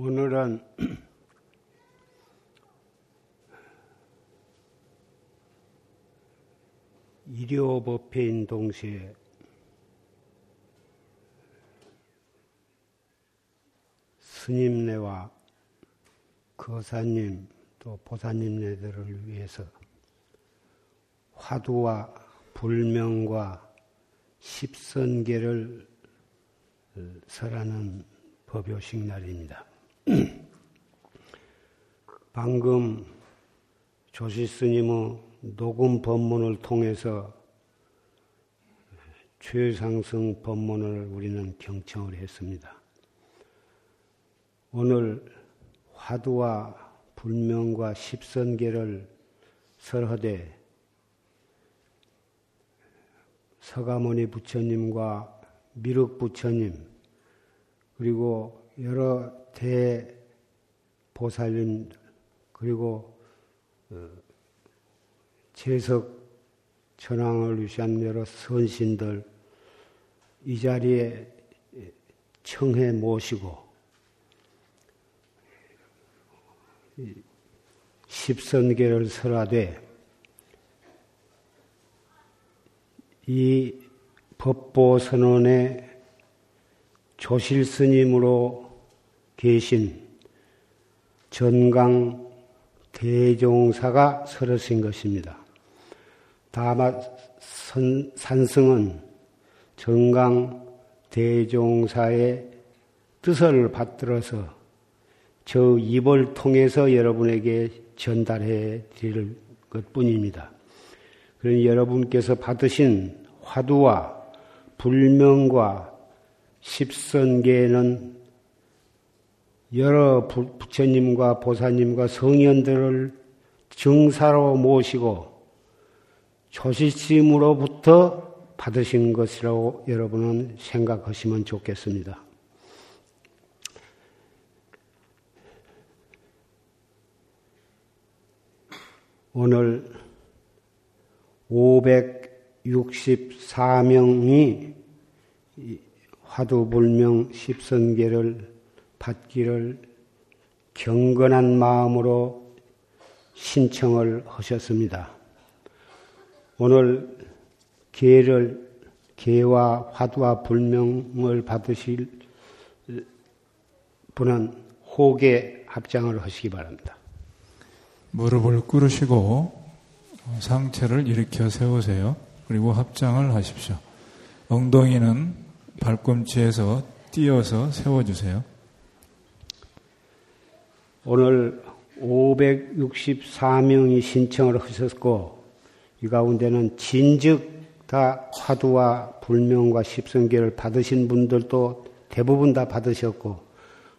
오늘은 일요법회인 동시에 스님네와 거사님 또 보사님네들을 위해서 화두와 불명과 십선계를 설하는 법요식 날입니다. 방금 조시 스님의 녹음 법문을 통해서 최상승 법문을 우리는 경청을 했습니다. 오늘 화두와 불명과 십선계를 설하되 서가모니 부처님과 미륵 부처님 그리고 여러 대보살님 그리고 어, 재석 전황을 위시한 여러 선신들 이 자리에 청해 모시고 십선계를 설하되 이 법보 선언의 조실 스님으로 계신 전강 대종사가 설하신 것입니다. 다만 산승은 전강 대종사의 뜻을 받들어서 저 입을 통해서 여러분에게 전달해 드릴 것 뿐입니다. 그러니 여러분께서 받으신 화두와 불명과 십선계는 여러 부처님과 보사님과 성현들을 증사로 모시고 조실심으로부터 받으신 것이라고 여러분은 생각하시면 좋겠습니다. 오늘 564명이 화두불명 십선계를 받기를 경건한 마음으로 신청을 하셨습니다. 오늘 계를 계와 화두와 불명을 받으실 분은 호계 합장을 하시기 바랍니다. 무릎을 꿇으시고 상체를 일으켜 세우세요. 그리고 합장을 하십시오. 엉덩이는 발꿈치에서 띄어서 세워주세요. 오늘 564명이 신청을 하셨고, 이 가운데는 진즉 다 화두와 불명과 십성계를 받으신 분들도 대부분 다 받으셨고,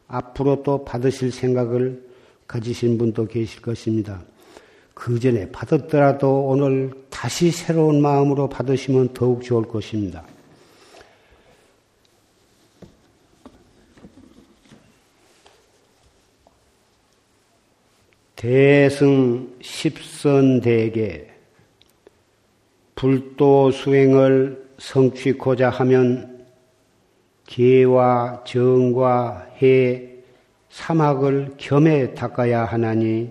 앞으로 또 받으실 생각을 가지신 분도 계실 것입니다. 그 전에 받았더라도 오늘 다시 새로운 마음으로 받으시면 더욱 좋을 것입니다. 대승 십선대계 불도 수행을 성취고자 하면 계와 정과 해 사막을 겸해 닦아야 하나니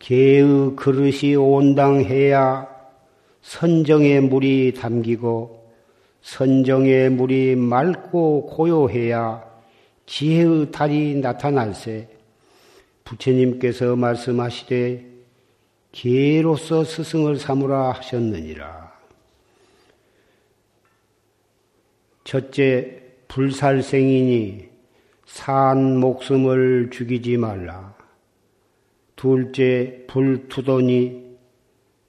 개의 그릇이 온당해야 선정의 물이 담기고 선정의 물이 맑고 고요해야 지혜의 달이 나타날세 부처님께서 말씀하시되 개로서 스승을 삼으라 하셨느니라. 첫째, 불살생이니 산 목숨을 죽이지 말라. 둘째, 불투도니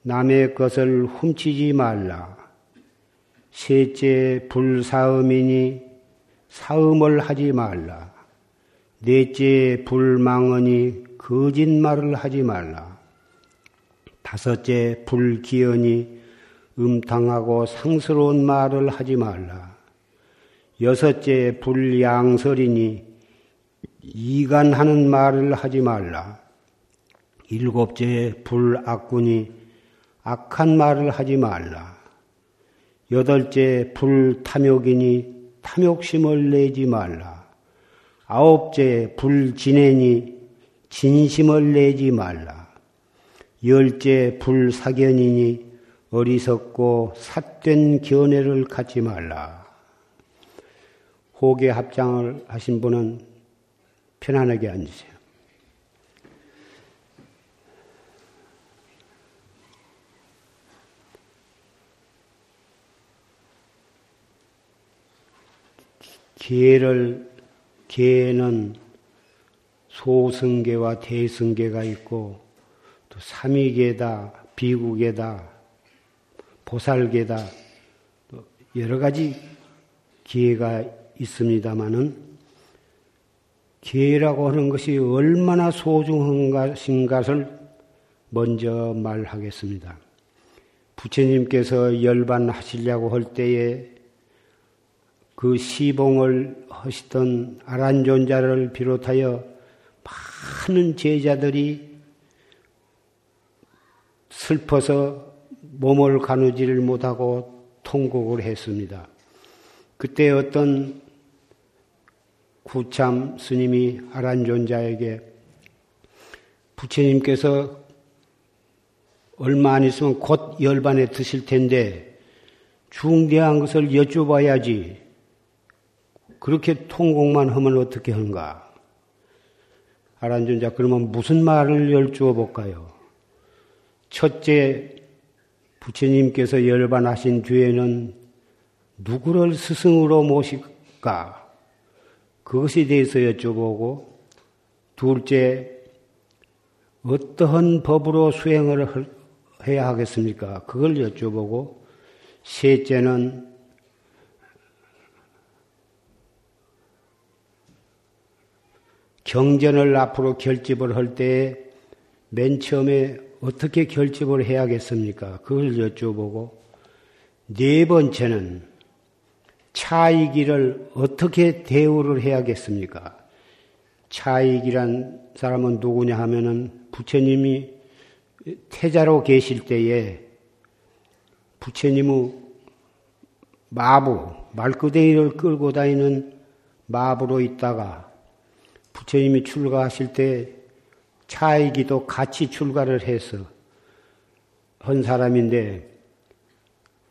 남의 것을 훔치지 말라. 셋째, 불사음이니 사음을 하지 말라. 넷째 불망언이 거짓말을 하지 말라. 다섯째 불기언이 음탕하고 상스러운 말을 하지 말라. 여섯째 불양설이니 이간하는 말을 하지 말라. 일곱째 불악군이 악한 말을 하지 말라. 여덟째 불탐욕이니 탐욕심을 내지 말라. 아홉째 불진애니 진심을 내지 말라. 열째 불사견이니 어리석고 삿된 견해를 갖지 말라. 호계 합장을 하신 분은 편안하게 앉으세요. 계를 계는 소승계와 대승계가 있고 또 삼위계다, 비구계다, 보살계다 또 여러 가지 기회가 있습니다마는 기회라고 하는 것이 얼마나 소중한 것인가를 먼저 말하겠습니다. 부처님께서 열반하시려고 할 때에 그 시봉을 하시던 아란존자를 비롯하여 많은 제자들이 슬퍼서 몸을 가누지를 못하고 통곡을 했습니다. 그때 어떤 구참 스님이 아란존자에게 부처님께서 얼마 안 있으면 곧 열반에 드실 텐데 중대한 것을 여쭤봐야지 그렇게 통곡만 하면 어떻게 하는가? 아란존자 그러면 무슨 말을 열주어 볼까요? 첫째 부처님께서 열반하신 뒤에는 누구를 스승으로 모실까? 그것에 대해서 여쭤보고 둘째 어떠한 법으로 수행을 해야 하겠습니까? 그걸 여쭤보고 셋째는 경전을 앞으로 결집을 할때맨 처음에 어떻게 결집을 해야겠습니까? 그걸 여쭤보고 네 번째는 차이기를 어떻게 대우를 해야겠습니까? 차이기란 사람은 누구냐 하면은 부처님이 태자로 계실 때에 부처님의 마부, 말끄대기를 끌고 다니는 마부로 있다가 부처님이 출가하실 때 차이기도 같이 출가를 해서 한 사람인데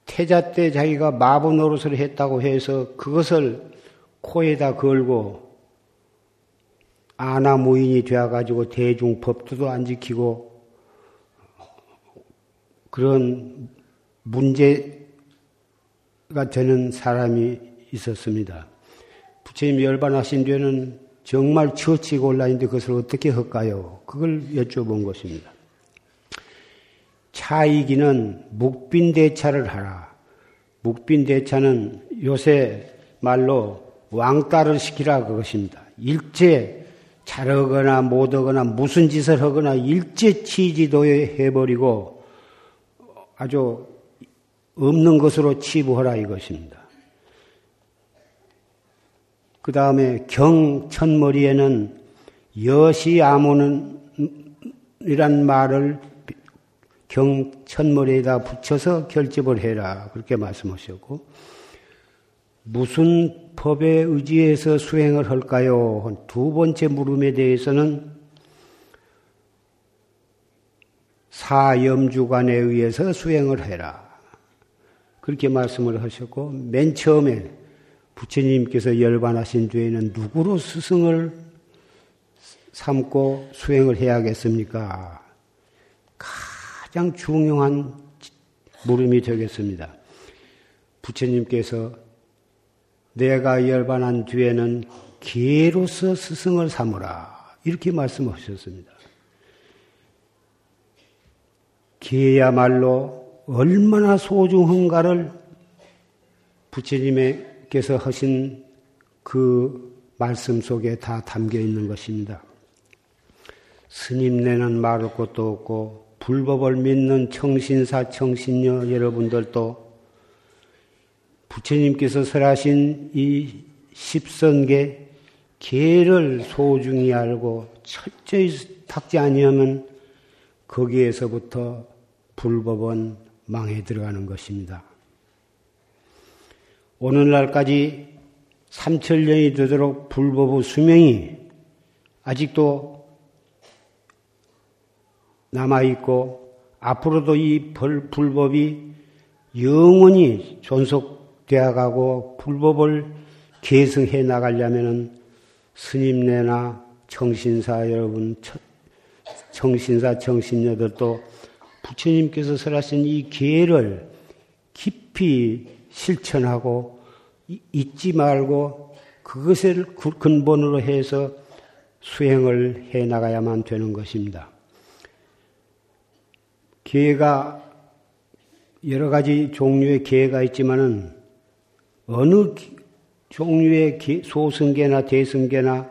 태자 때 자기가 마부 노릇을 했다고 해서 그것을 코에다 걸고 아나무인이 되어가지고 대중 법도도 안 지키고 그런 문제가 되는 사람이 있었습니다. 부처님 열반하신 뒤에는 정말 처치곤란인데 그것을 어떻게 할까요? 그걸 여쭤본 것입니다. 차이기는 묵빈대차를 하라. 묵빈대차는 요새 말로 왕따를 시키라 그것입니다. 일제 잘하거나 못하거나 무슨 짓을 하거나 일제 치지도에 해버리고 아주 없는 것으로 치부하라 이것입니다. 그 다음에 경천머리에는 여시 아무는 이란 말을 경천머리에다 붙여서 결집을 해라. 그렇게 말씀하셨고, 무슨 법에 의지해서 수행을 할까요? 두 번째 물음에 대해서는 사염주관에 의해서 수행을 해라. 그렇게 말씀을 하셨고, 맨 처음에 부처님께서 열반하신 뒤에는 누구로 스승을 삼고 수행을 해야겠습니까? 가장 중요한 물음이 되겠습니다. 부처님께서 내가 열반한 뒤에는 기로서 스승을 삼으라. 이렇게 말씀하셨습니다. 기야말로 얼마나 소중한가를 부처님의 께서 하신 그 말씀 속에 다 담겨 있는 것입니다. 스님 네는 말할 것도 없고 불법을 믿는 청신사 청신녀 여러분들도 부처님께서 설하신 이 십선계 개를 소중히 알고 철저히 탁지 아니하면 거기에서부터 불법은 망해 들어가는 것입니다. 오늘날까지 삼천년이 되도록 불법의 수명이 아직도 남아있고 앞으로도 이 불법이 영원히 존속되어 가고 불법을 계승해 나가려면 스님네나 정신사 여러분, 정신사 정신녀들도 부처님께서 설하신 이 기회를 깊이 실천하고 잊지 말고 그것을 근본으로 해서 수행을 해 나가야만 되는 것입니다. 기회가 여러 가지 종류의 기회가 있지만은 어느 종류의 소승계나 대승계나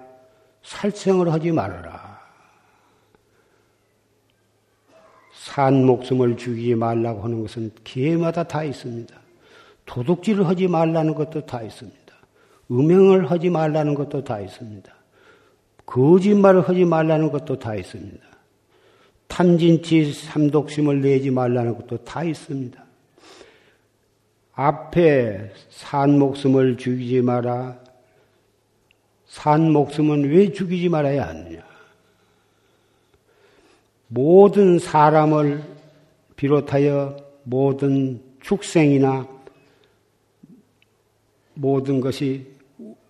살생을 하지 말아라. 산 목숨을 죽이지 말라고 하는 것은 기회마다 다 있습니다. 도둑질을 하지 말라는 것도 다 있습니다. 음행을 하지 말라는 것도 다 있습니다. 거짓말을 하지 말라는 것도 다 있습니다. 탐진치 삼독심을 내지 말라는 것도 다 있습니다. 앞에 산 목숨을 죽이지 마라. 산 목숨은 왜 죽이지 말아야 하느냐? 모든 사람을 비롯하여 모든 축생이나 모든 것이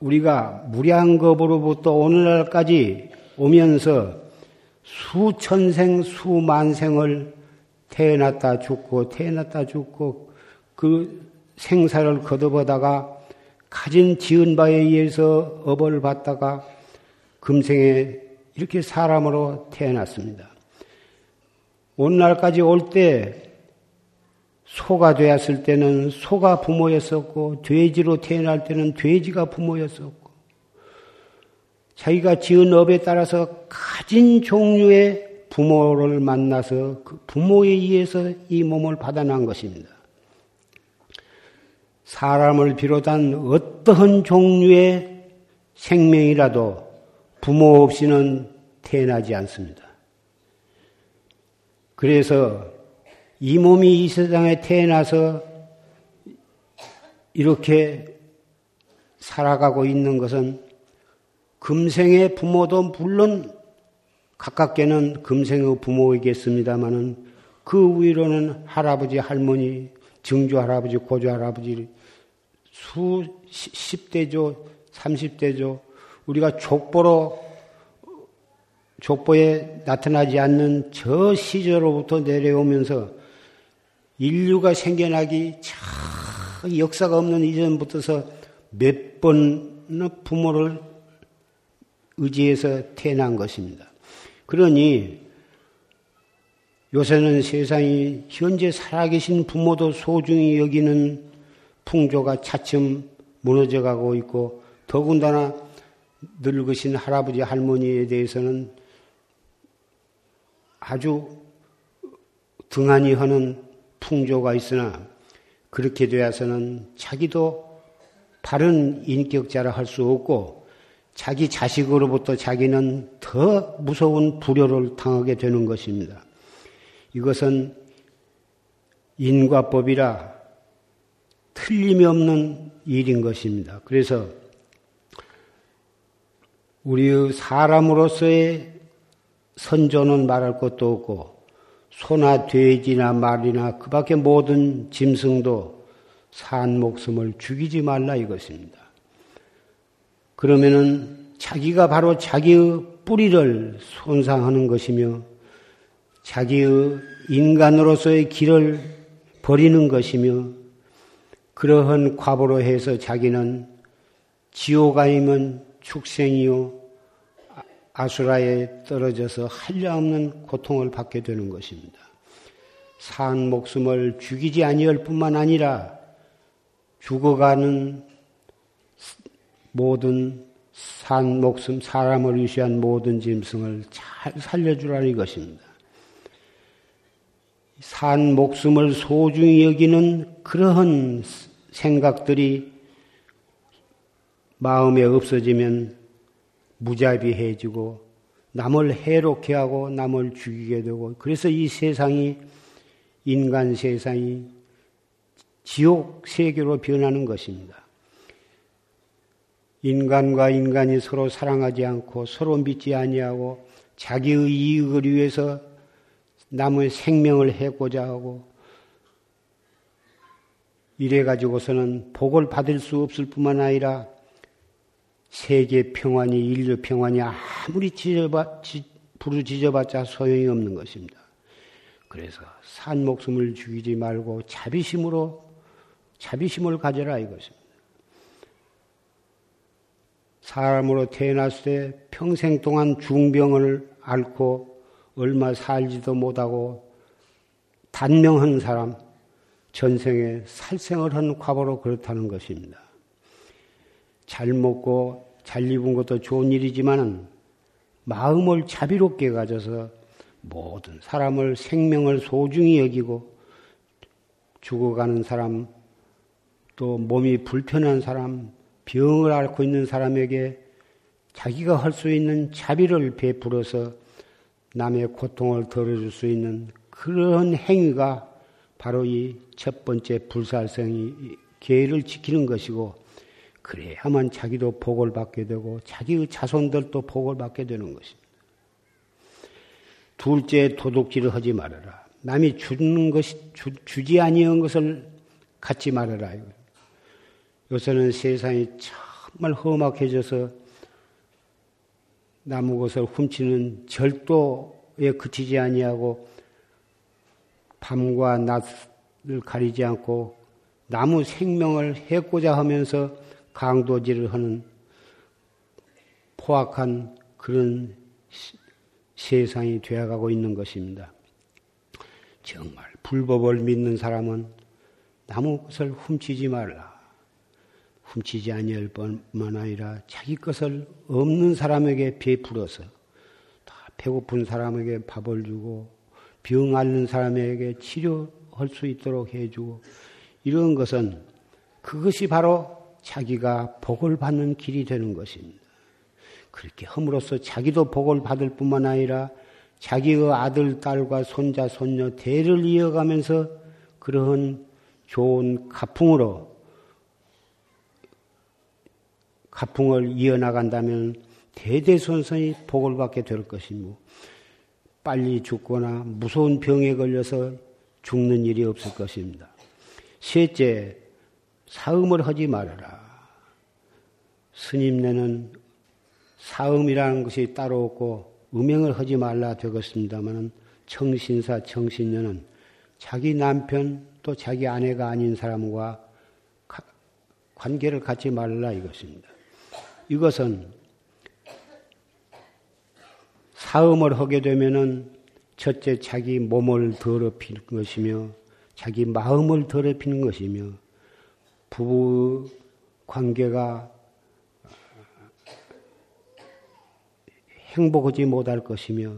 우리가 무량겁으로부터 오늘날까지 오면서 수천생, 수만생을 태어났다 죽고, 태어났다 죽고, 그 생사를 거듭하다가 가진 지은 바에 의해서 업을 받다가 금생에 이렇게 사람으로 태어났습니다. 오늘날까지 올 때 소가 되었을 때는 소가 부모였었고 돼지로 태어날 때는 돼지가 부모였었고 자기가 지은 업에 따라서 가진 종류의 부모를 만나서 그 부모에 의해서 이 몸을 받아난 것입니다. 사람을 비롯한 어떠한 종류의 생명이라도 부모 없이는 태어나지 않습니다. 그래서 이 몸이 이 세상에 태어나서 이렇게 살아가고 있는 것은 금생의 부모도 물론 가깝게는 금생의 부모이겠습니다마는 그 위로는 할아버지, 할머니, 증조 할아버지, 고조 할아버지 수 10대죠, 30대죠. 우리가 족보로, 족보에 나타나지 않는 저 시절로부터 내려오면서 인류가 생겨나기 참 역사가 없는 이전부터서 몇번 부모를 의지해서 태어난 것입니다. 그러니 요새는 세상이 현재 살아계신 부모도 소중히 여기는 풍조가 차츰 무너져 가고 있고 더군다나 늙으신 할아버지 할머니에 대해서는 아주 등한히 하는 풍조가 있으나 그렇게 되어서는 자기도 바른 인격자라 할 수 없고 자기 자식으로부터 자기는 더 무서운 불효를 당하게 되는 것입니다. 이것은 인과법이라 틀림이 없는 일인 것입니다. 그래서 우리의 사람으로서의 선조는 말할 것도 없고 소나 돼지나 말이나 그 밖에 모든 짐승도 산 목숨을 죽이지 말라 이것입니다. 그러면은 자기가 바로 자기의 뿌리를 손상하는 것이며 자기의 인간으로서의 길을 버리는 것이며 그러한 과보로 해서 자기는 지옥 아니면 축생이요 아수라에 떨어져서 한량없는 고통을 받게 되는 것입니다. 산 목숨을 죽이지 아니할 뿐만 아니라 죽어가는 모든 산 목숨, 사람을 위시한 모든 짐승을 잘 살려주라는 것입니다. 산 목숨을 소중히 여기는 그러한 생각들이 마음에 없어지면 무자비해지고 남을 해롭게 하고 남을 죽이게 되고 그래서 이 세상이 인간 세상이 지옥 세계로 변하는 것입니다. 인간과 인간이 서로 사랑하지 않고 서로 믿지 아니하고 자기의 이익을 위해서 남의 생명을 해고자 하고 이래 가지고서는 복을 받을 수 없을 뿐만 아니라 세계 평안이 인류 평안이 아무리 부르짖어봤자 소용이 없는 것입니다. 그래서 산 목숨을 죽이지 말고 자비심으로 자비심을 가져라 이것입니다. 사람으로 태어났을 때 평생 동안 중병을 앓고 얼마 살지도 못하고 단명한 사람, 전생에 살생을 한 과보로 그렇다는 것입니다. 잘 먹고 잘 입은 것도 좋은 일이지만은 마음을 자비롭게 가져서 모든 사람을 생명을 소중히 여기고 죽어가는 사람, 또 몸이 불편한 사람, 병을 앓고 있는 사람에게 자기가 할 수 있는 자비를 베풀어서 남의 고통을 덜어줄 수 있는 그런 행위가 바로 이 첫 번째 불살성이 계를 지키는 것이고 그래야만 자기도 복을 받게 되고 자기의 자손들도 복을 받게 되는 것입니다. 둘째 도둑질을 하지 말아라. 남이 주는 것이 주, 지 아니한 것을 갖지 말아라. 요새는 세상이 정말 험악해져서 나무 것을 훔치는 절도에 그치지 아니하고 밤과 낮을 가리지 않고 나무 생명을 해고자 하면서 강도질을 하는 포악한 그런 세상이 되어가고 있는 것입니다. 정말 불법을 믿는 사람은 나무 것을 훔치지 말라. 훔치지 아니할 뿐만 아니라 자기 것을 없는 사람에게 베풀어서 다 배고픈 사람에게 밥을 주고 병 앓는 사람에게 치료할 수 있도록 해주고 이런 것은 그것이 바로 자기가 복을 받는 길이 되는 것입니다. 그렇게 함으로써 자기도 복을 받을 뿐만 아니라 자기의 아들, 딸과 손자, 손녀 대를 이어가면서 그러한 좋은 가풍으로 가풍을 이어나간다면 대대손손이 복을 받게 될 것이고 빨리 죽거나 무서운 병에 걸려서 죽는 일이 없을 것입니다. 셋째, 사음을 하지 말아라. 스님네는 사음이라는 것이 따로 없고 음행을 하지 말라 되겠습니다만은 청신사, 청신녀는 자기 남편 또 자기 아내가 아닌 사람과 관계를 갖지 말라 이것입니다. 이것은 사음을 하게 되면은 첫째 자기 몸을 더럽히는 것이며 자기 마음을 더럽히는 것이며 부부 관계가 행복하지 못할 것이며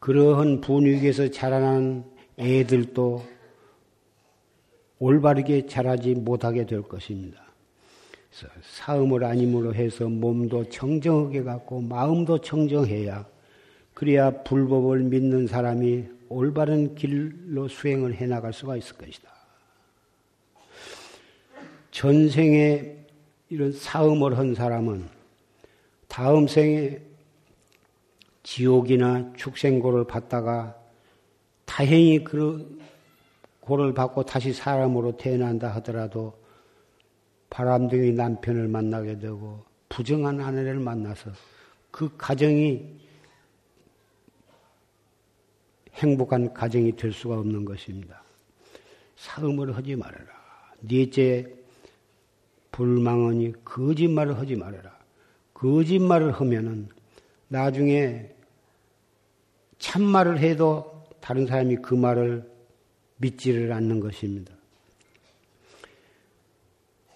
그러한 분위기에서 자라난 애들도 올바르게 자라지 못하게 될 것입니다. 사음을 아님으로 해서 몸도 청정하게 갖고 마음도 청정해야 그래야 불법을 믿는 사람이 올바른 길로 수행을 해 나갈 수가 있을 것이다. 전생에 이런 사음을 한 사람은 다음 생에 지옥이나 축생고를 받다가 다행히 그 고를 받고 다시 사람으로 태어난다 하더라도 바람둥이 남편을 만나게 되고 부정한 아내를 만나서 그 가정이 행복한 가정이 될 수가 없는 것입니다. 사음을 하지 말아라. 넷째, 불망언이 거짓말을 하지 말아라. 거짓말을 하면은 나중에 참말을 해도 다른 사람이 그 말을 믿지를 않는 것입니다.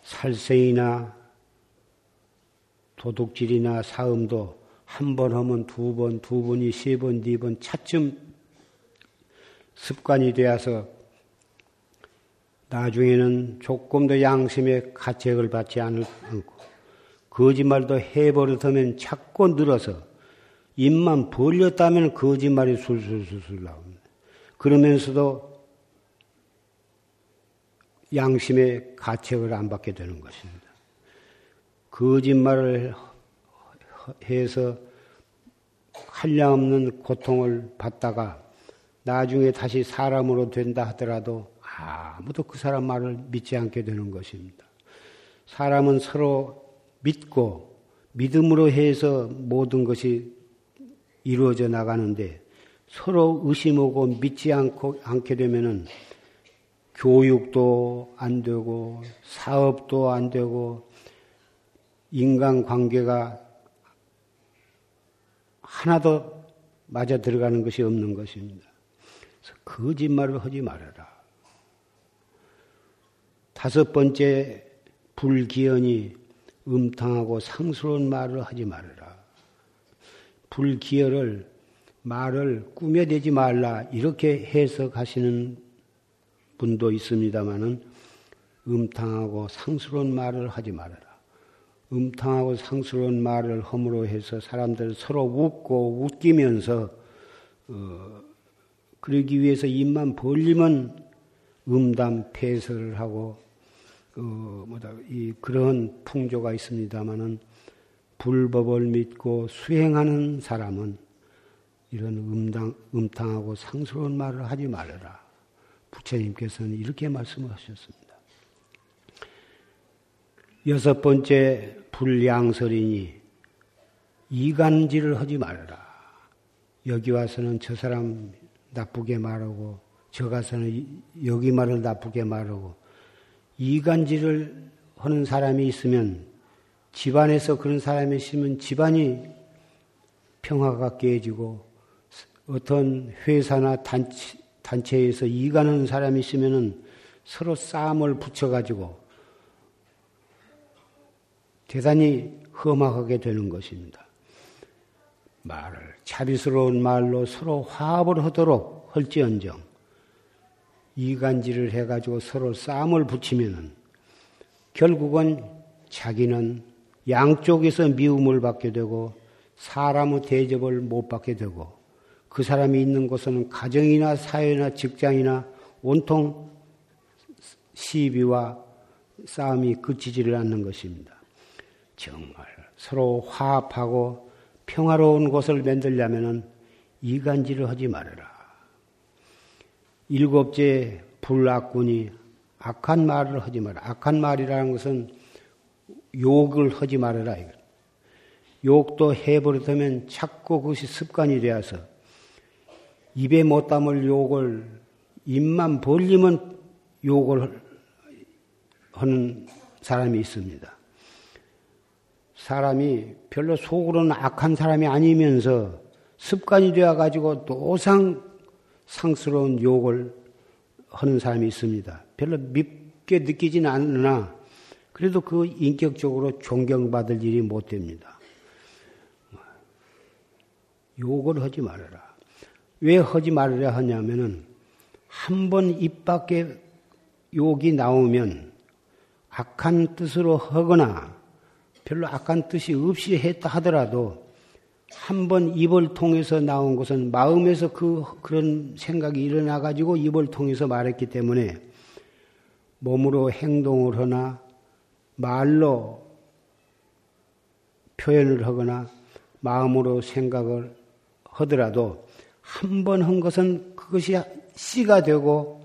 살생이나 도둑질이나 사음도 한 번 하면 두 번, 두 번이 세 번, 네 번 차츰 습관이 되어서 나중에는 조금 더 양심의 가책을 받지 않고 거짓말도 해버릇하면 자꾸 늘어서 입만 벌렸다면 거짓말이 술술술술 나옵니다. 그러면서도 양심의 가책을 안 받게 되는 것입니다. 거짓말을 해서 한량없는 고통을 받다가 나중에 다시 사람으로 된다 하더라도 아무도 그 사람 말을 믿지 않게 되는 것입니다. 사람은 서로 믿고 믿음으로 해서 모든 것이 이루어져 나가는데 서로 의심하고 믿지 않고 않게 되면은 교육도 안 되고 사업도 안 되고 인간 관계가 하나도 맞아 들어가는 것이 없는 것입니다. 거짓말을 하지 말아라. 다섯 번째 불기연이 음탕하고 상스러운 말을 하지 말아라. 불기열을 말을 꾸며대지 말라 이렇게 해석하시는 분도 있습니다만은 음탕하고 상스러운 말을 하지 말아라. 음탕하고 상스러운 말을 허물어 해서 사람들 서로 웃고 웃기면서 어, 그러기 위해서 입만 벌리면 음담 폐설을 하고 어, 뭐다 이 그런 풍조가 있습니다만은 불법을 믿고 수행하는 사람은 이런 음당, 음탕하고 상스러운 말을 하지 말아라. 부처님께서는 이렇게 말씀하셨습니다. 여섯 번째 불량설이니 이간질을 하지 말아라. 여기 와서는 저 사람 나쁘게 말하고 저 가서는 여기 말을 나쁘게 말하고 이간질을 하는 사람이 있으면 집안에서 그런 사람이 있으면 집안이 평화가 깨지고 어떤 회사나 단체, 단체에서 이가는 사람이 있으면은 서로 싸움을 붙여가지고 대단히 험악하게 되는 것입니다. 말을 자비스러운 말로 서로 화합을 하도록 할지언정 이간질을 해가지고 서로 싸움을 붙이면은 결국은 자기는 양쪽에서 미움을 받게 되고 사람의 대접을 못 받게 되고 그 사람이 있는 곳은 가정이나 사회나 직장이나 온통 시비와 싸움이 그치지를 않는 것입니다. 정말 서로 화합하고 평화로운 곳을 만들려면 이간질을 하지 말아라. 일곱째 불악군이 악한 말을 하지 마라. 악한 말이라는 것은 욕을 하지 말아라. 욕도 해버리면 자꾸 그것이 습관이 되어서 입에 못 담을 욕을 입만 벌리면 욕을 하는 사람이 있습니다. 사람이 별로 속으로는 악한 사람이 아니면서 습관이 되어가지고 노상 상스러운 욕을 하는 사람이 있습니다. 별로 밉게 느끼지는 않으나 그래도 그 인격적으로 존경받을 일이 못 됩니다. 욕을 하지 말아라. 왜 하지 말아야 하냐면은 한 번 입 밖에 욕이 나오면 악한 뜻으로 하거나 별로 악한 뜻이 없이 했다 하더라도 한 번 입을 통해서 나온 것은 마음에서 그, 그런 생각이 일어나 가지고 입을 통해서 말했기 때문에 몸으로 행동을 하나 말로 표현을 하거나 마음으로 생각을 하더라도 한 번 한 것은 그것이 씨가 되고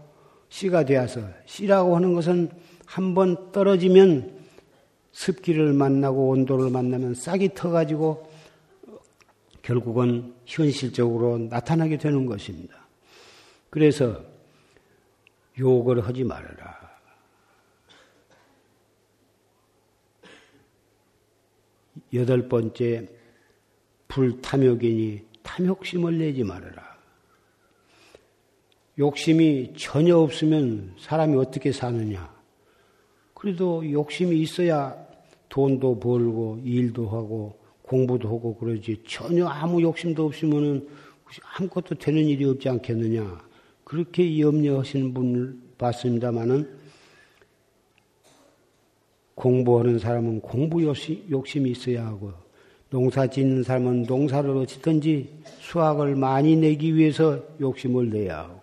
씨가 되어서 씨라고 하는 것은 한 번 떨어지면 습기를 만나고 온도를 만나면 싹이 터가지고 결국은 현실적으로 나타나게 되는 것입니다. 그래서 욕을 하지 말아라. 여덟 번째, 불탐욕이니 탐욕심을 내지 말아라. 욕심이 전혀 없으면 사람이 어떻게 사느냐? 그래도 욕심이 있어야 돈도 벌고 일도 하고 공부도 하고 그러지 전혀 아무 욕심도 없으면은 아무것도 되는 일이 없지 않겠느냐. 그렇게 염려하시는 분을 봤습니다마는 공부하는 사람은 공부 욕심이 있어야 하고 농사 짓는 사람은 농사를 짓든지 수확을 많이 내기 위해서 욕심을 내야 하고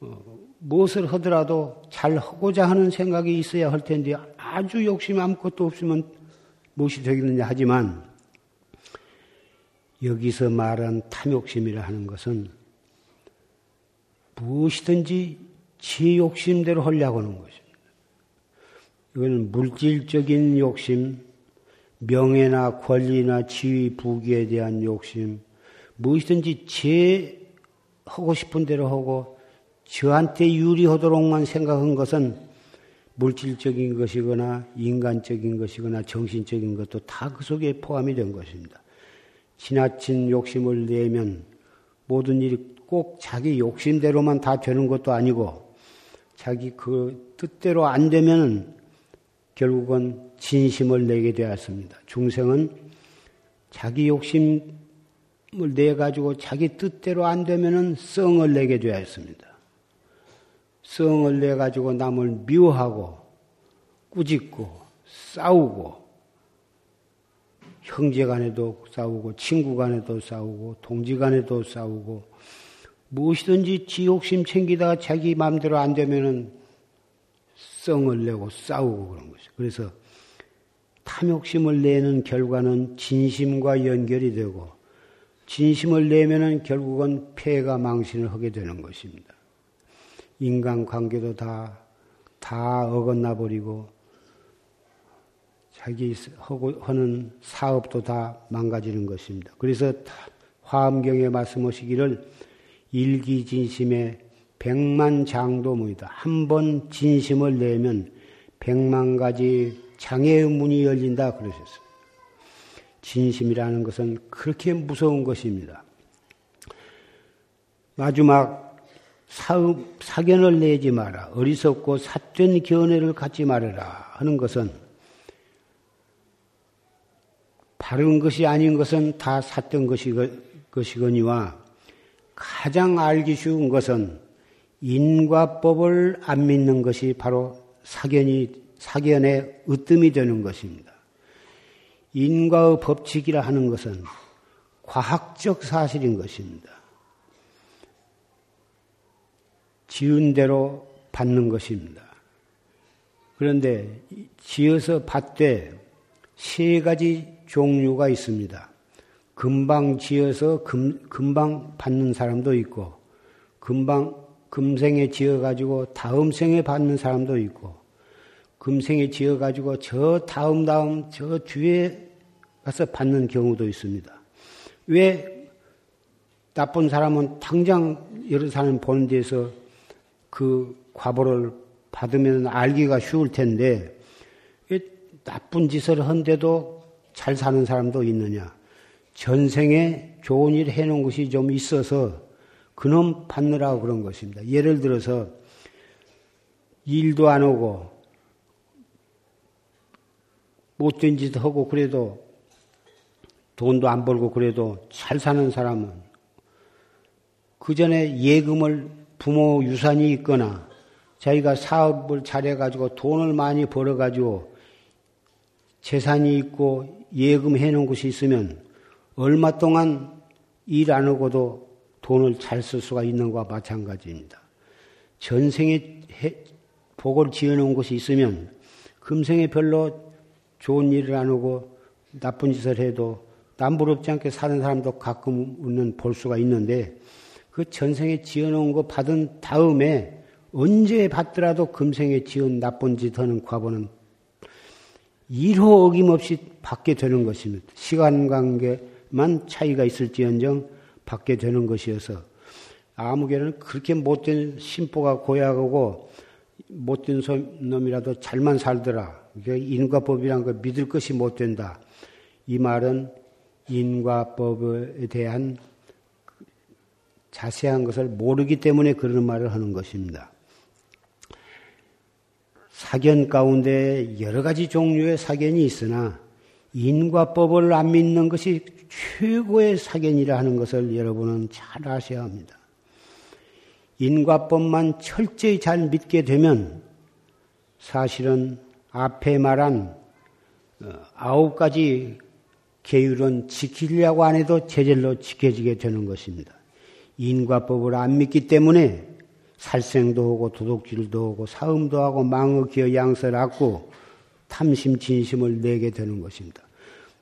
어, 무엇을 하더라도 잘 하고자 하는 생각이 있어야 할 텐데 아주 욕심 아무것도 없으면 무엇이 되겠느냐 하지만 여기서 말한 탐욕심이라 하는 것은 무엇이든지 지 욕심대로 하려고 하는 것입니다. 이거는 물질적인 욕심, 명예나 권리나 지위, 부귀에 대한 욕심, 무엇이든지 제 하고 싶은 대로 하고 저한테 유리하도록만 생각한 것은 물질적인 것이거나 인간적인 것이거나 정신적인 것도 다 그 속에 포함이 된 것입니다. 지나친 욕심을 내면 모든 일이 꼭 자기 욕심대로만 다 되는 것도 아니고 자기 그 뜻대로 안 되면 결국은 진심을 내게 되었습니다. 중생은 자기 욕심을 내 가지고 자기 뜻대로 안 되면은 성을 내게 되었습니다. 성을 내 가지고 남을 미워하고 꾸짖고 싸우고 형제 간에도 싸우고 친구 간에도 싸우고 동지 간에도 싸우고 무엇이든지 지 욕심 챙기다가 자기 마음대로 안 되면은 성을 내고 싸우고 그런 거죠. 그래서 탐욕심을 내는 결과는 진심과 연결이 되고 진심을 내면은 결국은 폐가 망신을 하게 되는 것입니다. 인간 관계도 다, 다 어긋나 버리고 자기 하고 하는 사업도 다 망가지는 것입니다. 그래서 화엄경에 말씀하시기를 일기진심에 백만 장도무이다. 한 번 진심을 내면 백만 가지 장애의 문이 열린다 그러셨어요. 진심이라는 것은 그렇게 무서운 것입니다. 마지막 사업, 사견을 내지 마라. 어리석고 삿된 견해를 갖지 말아라. 하는 것은 바른 것이 아닌 것은 다 삿된 것이거니와 가장 알기 쉬운 것은 인과법을 안 믿는 것이 바로 사견이, 사견의 으뜸이 되는 것입니다. 인과의 법칙이라 하는 것은 과학적 사실인 것입니다. 지은 대로 받는 것입니다. 그런데 지어서 받되 세 가지 종류가 있습니다. 금방 지어서 금, 금방 받는 사람도 있고, 금방 금생에 지어가지고 다음 생에 받는 사람도 있고, 금생에 지어가지고 저 다음 다음 저 뒤에 가서 받는 경우도 있습니다. 왜 나쁜 사람은 당장 여러 사람 보는 데서 그 과보를 받으면 알기가 쉬울 텐데, 나쁜 짓을 한데도 잘 사는 사람도 있느냐? 전생에 좋은 일 해놓은 것이 좀 있어서 그놈 받느라고 그런 것입니다. 예를 들어서 일도 안 오고 못된 짓 하고 그래도 돈도 안 벌고 그래도 잘 사는 사람은 그 전에 예금을 부모 유산이 있거나 자기가 사업을 잘해가지고 돈을 많이 벌어가지고 재산이 있고 예금해 놓은 것이 있으면 얼마 동안 일 안 하고도 돈을 잘 쓸 수가 있는 것과 마찬가지입니다. 전생에 복을 지어 놓은 것이 있으면 금생에 별로 좋은 일을 안 하고 나쁜 짓을 해도 남부럽지 않게 사는 사람도 가끔은 볼 수가 있는데 그 전생에 지어 놓은 거 받은 다음에 언제 받더라도 금생에 지은 나쁜 짓 하는 과거는 1호 어김없이 받게 되는 것입니다. 시간 관계만 차이가 있을지언정 받게 되는 것이어서 아무개는 그렇게 못된 심보가 고약하고 못된 놈이라도 잘만 살더라. 인과법이란 걸 믿을 것이 못 된다. 이 말은 인과법에 대한 자세한 것을 모르기 때문에 그런 말을 하는 것입니다. 사견 가운데 여러 가지 종류의 사견이 있으나 인과법을 안 믿는 것이 최고의 사견이라 하는 것을 여러분은 잘 아셔야 합니다. 인과법만 철저히 잘 믿게 되면 사실은 앞에 말한 어, 아홉 가지 계율은 지키려고 안 해도 제절로 지켜지게 되는 것입니다. 인과법을 안 믿기 때문에 살생도 하고 도둑질도 하고 사음도 하고 망어 기어 양설 하고 탐심 진심을 내게 되는 것입니다.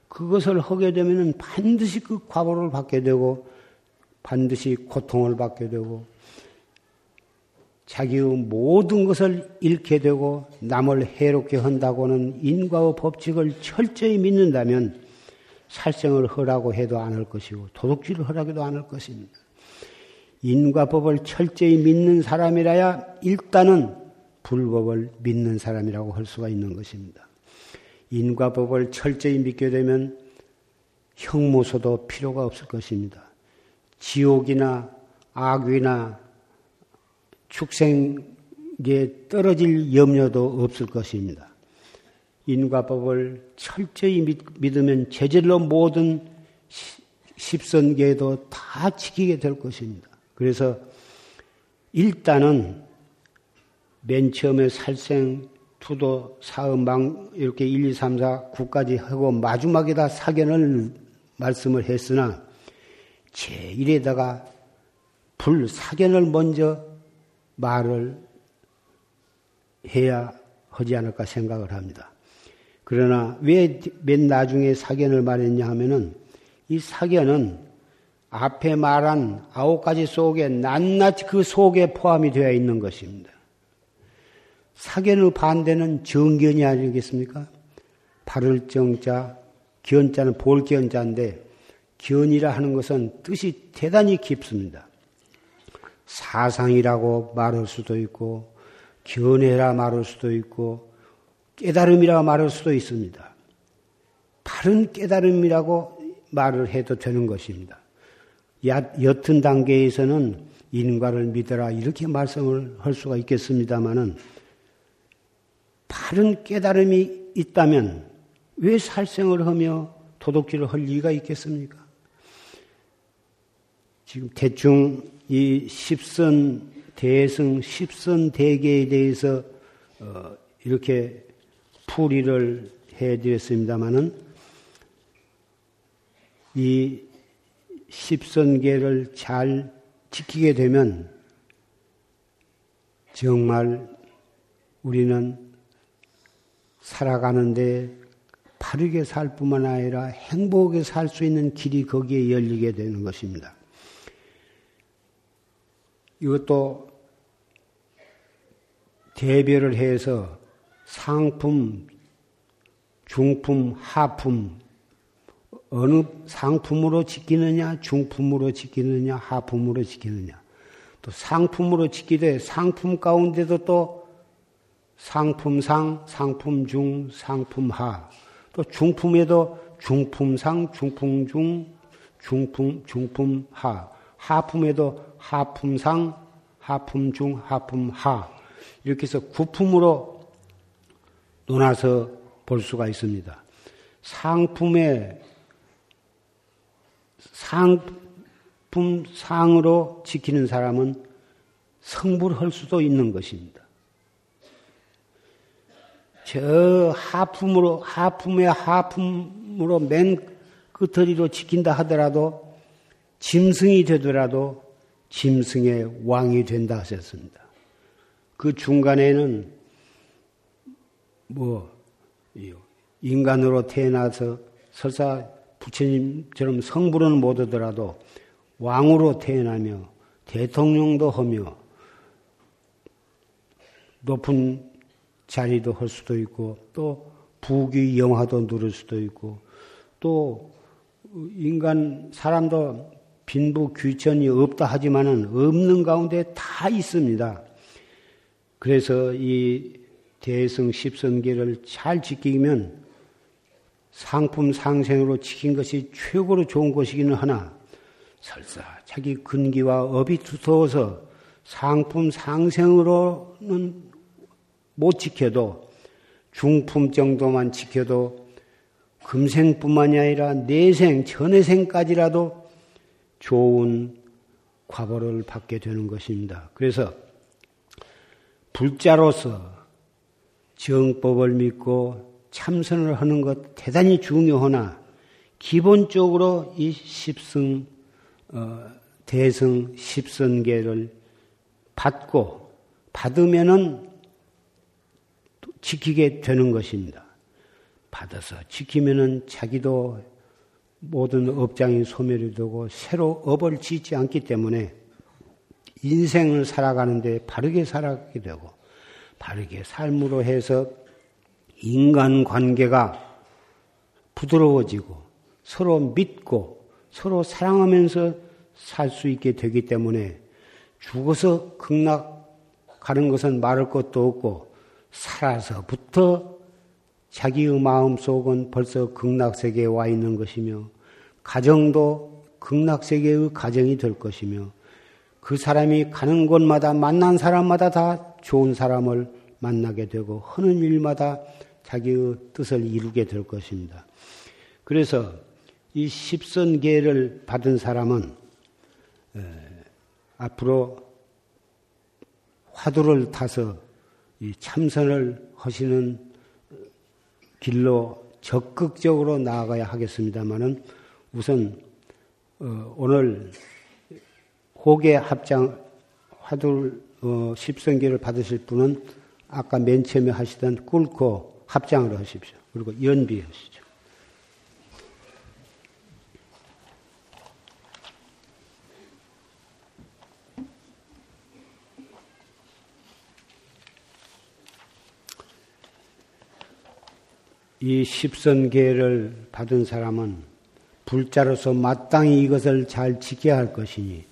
그것을 하게 되면 반드시 그 과보를 받게 되고 반드시 고통을 받게 되고 자기의 모든 것을 잃게 되고 남을 해롭게 한다고는 인과의 법칙을 철저히 믿는다면 살생을 허라고 해도 안 할 것이고 도둑질을 허라고도 안 할 것입니다. 인과법을 철저히 믿는 사람이라야 일단은 불법을 믿는 사람이라고 할 수가 있는 것입니다. 인과법을 철저히 믿게 되면 형무소도 필요가 없을 것입니다. 지옥이나 악이나 축생에 떨어질 염려도 없을 것입니다. 인과법을 철저히 믿, 으면 제절로 모든 십선계도 다 지키게 될 것입니다. 그래서 일단은 맨 처음에 살생, 투도, 사음방 이렇게 1, 2, 3, 4, 9까지 하고 마지막에다 사견을 말씀을 했으나 제1에다가 불사견을 먼저 말을 해야 하지 않을까 생각을 합니다. 그러나 왜 맨 나중에 사견을 말했냐 하면은 이 사견은 앞에 말한 아홉 가지 속에 낱낱이 그 속에 포함이 되어 있는 것입니다. 사견의 반대는 정견이 아니겠습니까? 바를 정자, 견자는 볼견자인데 견이라 하는 것은 뜻이 대단히 깊습니다. 사상이라고 말할 수도 있고 견해라 말할 수도 있고 깨달음이라 말할 수도 있습니다. 바른 깨달음이라고 말을 해도 되는 것입니다. 옅은 단계에서는 인과를 믿어라 이렇게 말씀을 할 수가 있겠습니다만은 바른 깨달음이 있다면 왜 살생을 하며 도둑질을 할 리가 있겠습니까? 지금 대충 이 십선 대승, 십선 대계에 대해서 어, 이렇게 풀이를 해드렸습니다마는 이 십선계를 잘 지키게 되면 정말 우리는 살아가는데 바르게 살 뿐만 아니라 행복하게 살 수 있는 길이 거기에 열리게 되는 것입니다. 이것도 대별을 해서 상품, 중품, 하품, 어느 상품으로 지키느냐, 중품으로 지키느냐, 하품으로 지키느냐. 또 상품으로 지키되 상품 가운데도 또 상품상, 상품중, 상품하. 또 중품에도 중품상, 중품중, 중품, 중품하. 하품에도 하품상, 하품중, 하품하. 이렇게 해서 구품으로 논아서 볼 수가 있습니다. 상품의 상품 상으로 지키는 사람은 성불할 수도 있는 것입니다. 저 하품으로 하품의 하품으로 맨 끝터리로 지킨다 하더라도 짐승이 되더라도 짐승의 왕이 된다 하셨습니다. 그 중간에는 뭐 인간으로 태어나서 설사 부처님처럼 성불은 못 하더라도 왕으로 태어나며 대통령도 하며 높은 자리도 할 수도 있고 또 부귀 영화도 누릴 수도 있고 또 인간 사람도 빈부 귀천이 없다 하지만은 없는 가운데 다 있습니다. 그래서 이 대성 십선계를 잘 지키면 상품 상생으로 지킨 것이 최고로 좋은 것이기는 하나 설사 자기 근기와 업이 두터워서 상품 상생으로는 못 지켜도 중품 정도만 지켜도 금생뿐만이 아니라 내생, 전해생까지라도 좋은 과보를 받게 되는 것입니다. 그래서 불자로서 정법을 믿고 참선을 하는 것 대단히 중요하나 기본적으로 이 십승 어, 대승 십선계를 받고 받으면은 지키게 되는 것입니다. 받아서 지키면은 자기도 모든 업장이 소멸이 되고 새로 업을 짓지 않기 때문에 인생을 살아가는데 바르게 살아가게 되고 바르게 삶으로 해서 인간 관계가 부드러워지고 서로 믿고 서로 사랑하면서 살 수 있게 되기 때문에 죽어서 극락 가는 것은 말할 것도 없고 살아서부터 자기의 마음 속은 벌써 극락 세계에 와 있는 것이며 가정도 극락 세계의 가정이 될 것이며 그 사람이 가는 곳마다 만난 사람마다 다 좋은 사람을 만나게 되고 하는 일마다 자기의 뜻을 이루게 될 것입니다. 그래서 이 십선계를 받은 사람은 앞으로 화두를 타서 참선을 하시는 길로 적극적으로 나아가야 하겠습니다만은 우선 어, 오늘 호계 합장 화두 어, 십선계를 받으실 분은 아까 맨 처음에 하시던 꿇고 합장을 하십시오. 그리고 연비하시죠. 이 십선계를 받은 사람은 불자로서 마땅히 이것을 잘 지켜야 할 것이니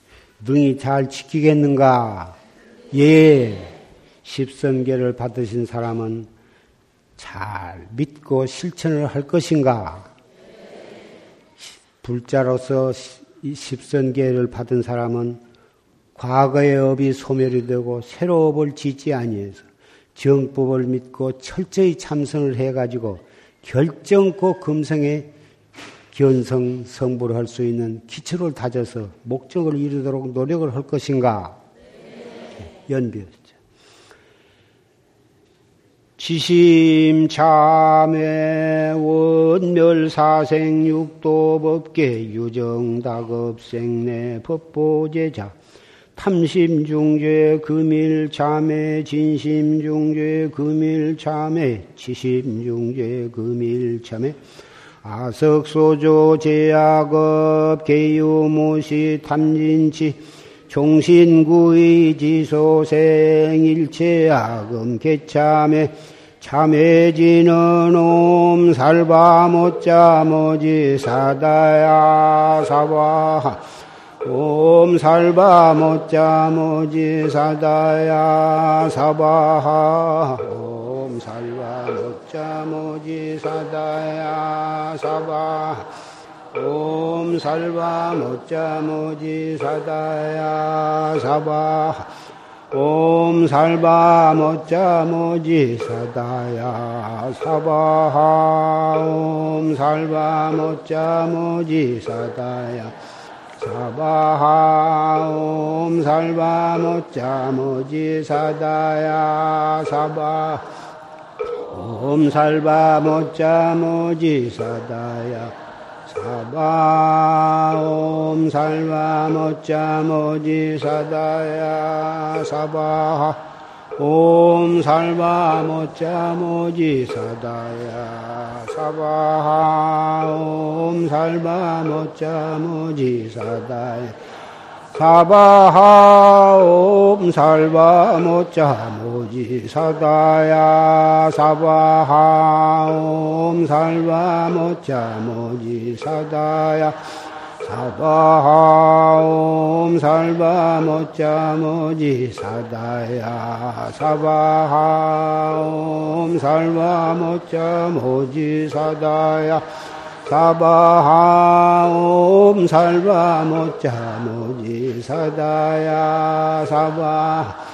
능히 잘 지키겠는가? 예. 십선계를 받으신 사람은 잘 믿고 실천을 할 것인가? 불자로서 십선계를 받은 사람은 과거의 업이 소멸이 되고 새로 업을 짓지 아니해서 정법을 믿고 철저히 참선을 해가지고 결정코 금성에 견성 성불을 할 수 있는 기초를 다져서 목적을 이루도록 노력을 할 것인가? 네. 연비였죠. 지심 참회 원멸 사생 육도 법계 유정 다급 생내 법보제자. 탐심 중죄 금일 참회 진심 중죄 금일 참회 지심 중죄 금일 참회 아석소조 제약업 개유무시 탐진치 종신구의 지소생 일체악음 개참에 참해지는 옴 살바 못자 모지 사다야 사바 옴 살바 못자 모지 사다야 사바하 옴 살바 못자 모지 사다야 사바 옴 살바 못자 모지 사다야 사바 옴 살바 못자 모지 사다야 사바하 옴 살바 못자 모지 사다야 사바하 옴 살바 못자 모지 사다야 사바 옴 살바 못자 모지 사다야 사바 옴 살바 못자 모지 사다야 사바하 옴 살바 못자 모지 사다야 사바하 옴 살바 못자 모지 사다야 사바하 옴 살바 못자 모 지 사다야 사바하 옴 살바 못자 모지 사다야 사바하 옴 살바 못자 모지 사다야 사바하 옴 살바 못자 모지 사다야 사바하 옴 살바 못자 모지 사다야 사바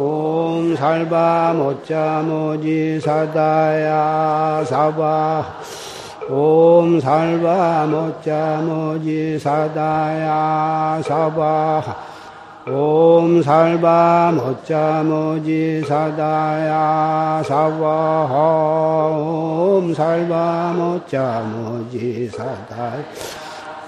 옴 살바 못자 모지 사다야 사바 옴 살바 모자 모지 사다야 사바 옴 살바 모자 모지 사다야 사바 옴 살바 모자 모지 사다야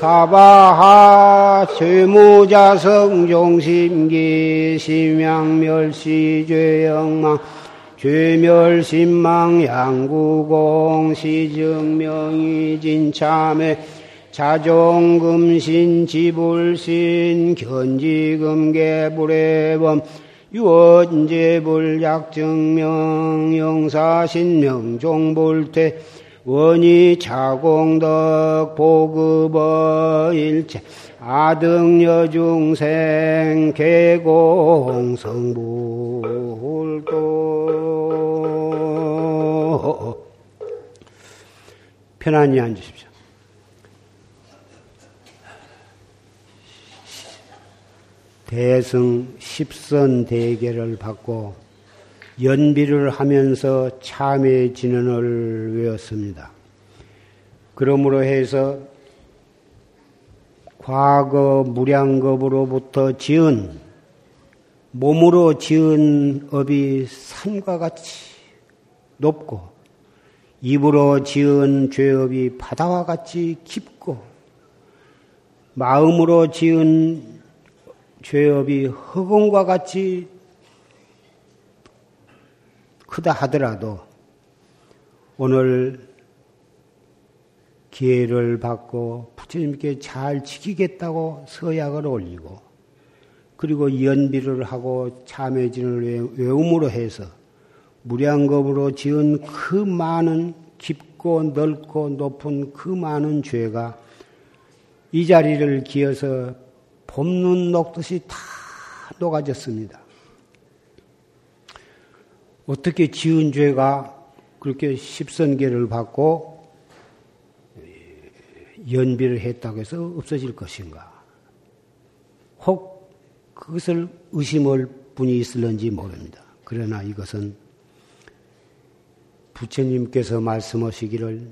사바하 죄무자 성 종심기 심양멸시 죄영망 죄멸신망 양구공 시증명이 진참에 자종금신 지불신 견지금계불해범 유언제불약증명 영사신명 종불태 원이 자공덕 보급어 일체 아등여 중생 개공성불도 편안히 앉으십시오. 대승 십선 대계를 받고 연비를 하면서 참회 진언을 외웠습니다. 그러므로 해서 과거 무량겁으로부터 지은 몸으로 지은 업이 산과 같이 높고 입으로 지은 죄업이 바다와 같이 깊고 마음으로 지은 죄업이 흑원과 같이 크다 하더라도 오늘 기회를 받고 부처님께 잘 지키겠다고 서약을 올리고 그리고 연비를 하고 참회진을 외움으로 해서 무량겁으로 지은 그 많은 깊고 넓고 높은 그 많은 죄가 이 자리를 기어서 봄눈 녹듯이 다 녹아졌습니다. 어떻게 지은 죄가 그렇게 십선계를 받고 연비를 했다고 해서 없어질 것인가? 혹 그것을 의심할 분이 있을런지 모릅니다. 그러나 이것은 부처님께서 말씀하시기를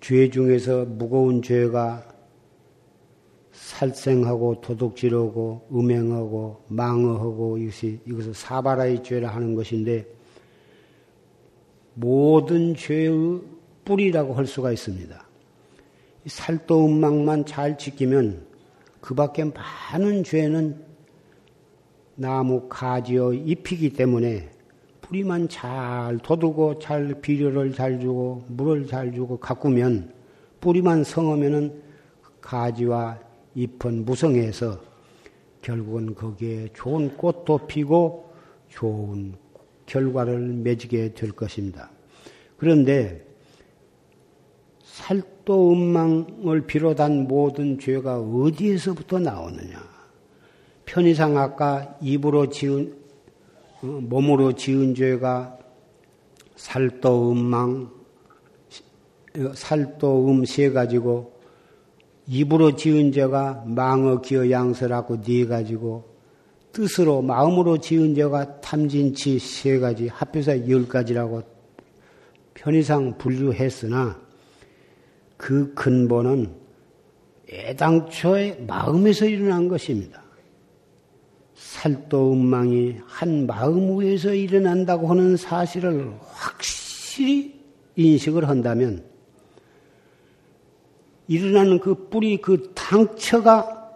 죄 중에서 무거운 죄가 살생하고 도둑질하고 음행하고 망어하고 이것이 이것을 사바라의 죄라 하는 것인데 모든 죄의 뿌리라고 할 수가 있습니다. 살도 음망만 잘 지키면 그 밖에 많은 죄는 나무 가지어 잎이기 때문에 뿌리만 잘 돋우고 잘 비료를 잘 주고 물을 잘 주고 가꾸면 뿌리만 성하면은 가지와 잎은 무성해서 결국은 거기에 좋은 꽃도 피고 좋은 결과를 맺게 될 것입니다. 그런데 살도 음망을 비롯한 모든 죄가 어디에서부터 나오느냐? 편의상 아까 입으로 지은 어, 몸으로 지은 죄가 살도 음망 살도 음세 가지고 입으로 지은 죄가 망어 기어 양설하고 네 가지고 뜻으로 마음으로 지은 죄가 탐진치 세 가지 합해서 열 가지라고 편의상 분류했으나 그 근본은 애당초에 마음에서 일어난 것입니다. 살도 음망이 한 마음 위에서 일어난다고 하는 사실을 확실히 인식을 한다면 일어나는 그 뿌리 그 당처가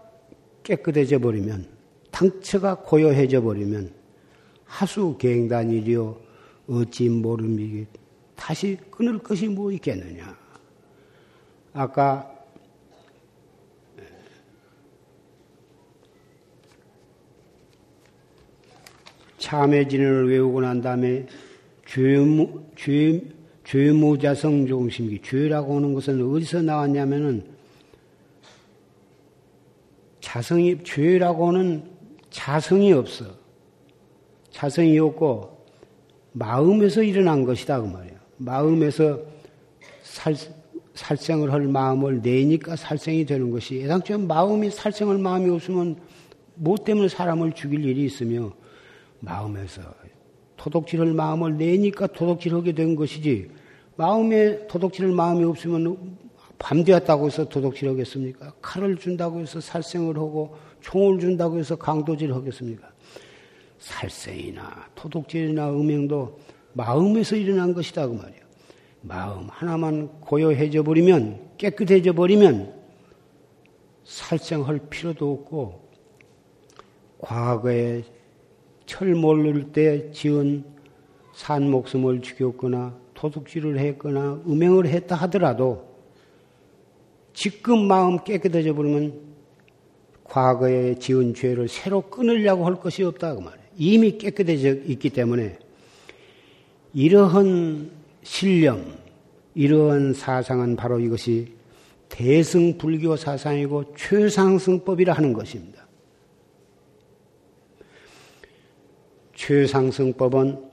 깨끗해져 버리면 당처가 고요해져 버리면 하수 갱단이리요 어찌 모름이기 다시 끊을 것이 뭐 있겠느냐. 아까 참회진을 외우고 난 다음에 죄, 죄, 죄무자성 종심기. 죄라고 하는 것은 어디서 나왔냐면은 자성이, 죄라고 하는 자성이 없어. 자성이 없고 마음에서 일어난 것이다. 그 말이에요. 마음에서 살, 살생을 할 마음을 내니까 살생이 되는 것이 애당초에 마음이 살생할 마음이 없으면 뭐 때문에 사람을 죽일 일이 있으며 마음에서 도둑질할 마음을 내니까 도둑질하게 된 것이지 마음에 도둑질할 마음이 없으면 밤 되었다고 해서 도둑질하겠습니까? 칼을 준다고 해서 살생을 하고 총을 준다고 해서 강도질 하겠습니까? 살생이나 도둑질이나 음행도 마음에서 일어난 것이다 그 말이에요. 마음 하나만 고요해져 버리면 깨끗해져 버리면 살생할 필요도 없고 과거에 철 모를 때 지은 산 목숨을 죽였거나 도둑질을 했거나 음행을 했다 하더라도 지금 마음 깨끗해져 버리면 과거에 지은 죄를 새로 끊으려고 할 것이 없다 그 말이에요. 이미 깨끗해져 있기 때문에 이러한 신념, 이러한 사상은 바로 이것이 대승 불교 사상이고 최상승법이라 하는 것입니다. 최상승법은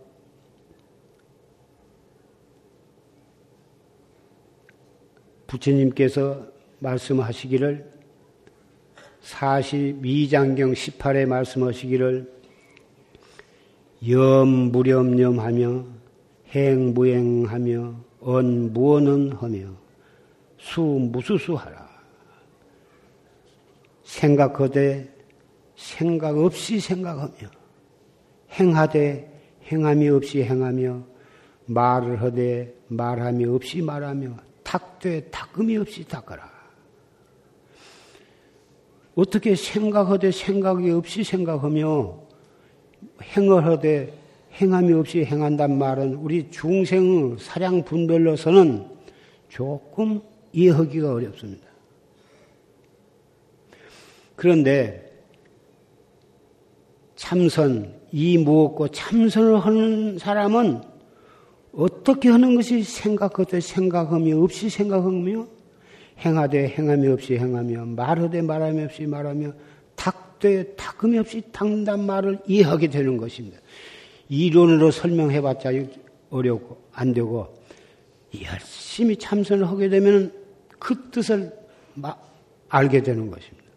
부처님께서 말씀하시기를 42장경 18에 말씀하시기를 염무렴염하며 행무행하며 언무언은 하며 수무수수하라. 생각하되 생각 없이 생각하며 행하되 행함이 없이 행하며 말을 하되 말함이 없이 말하며 탁되 탁음이 없이 닦아라. 어떻게 생각하되 생각이 없이 생각하며 행을 하되 행함이 없이 행한단 말은 우리 중생의 사량 분별로서는 조금 이해하기가 어렵습니다. 그런데 참선, 이 무엇고 참선을 하는 사람은 어떻게 하는 것이 생각하되 생각함이 없이 생각하며 행하되 행함이 없이 행하며 말하되 말함이 없이 말하며 탁되 탁음이 없이 탁는단 말을 이해하게 되는 것입니다. 이론으로 설명해봤자 어렵고 안 되고 열심히 참선을 하게 되면 그 뜻을 알게 되는 것입니다.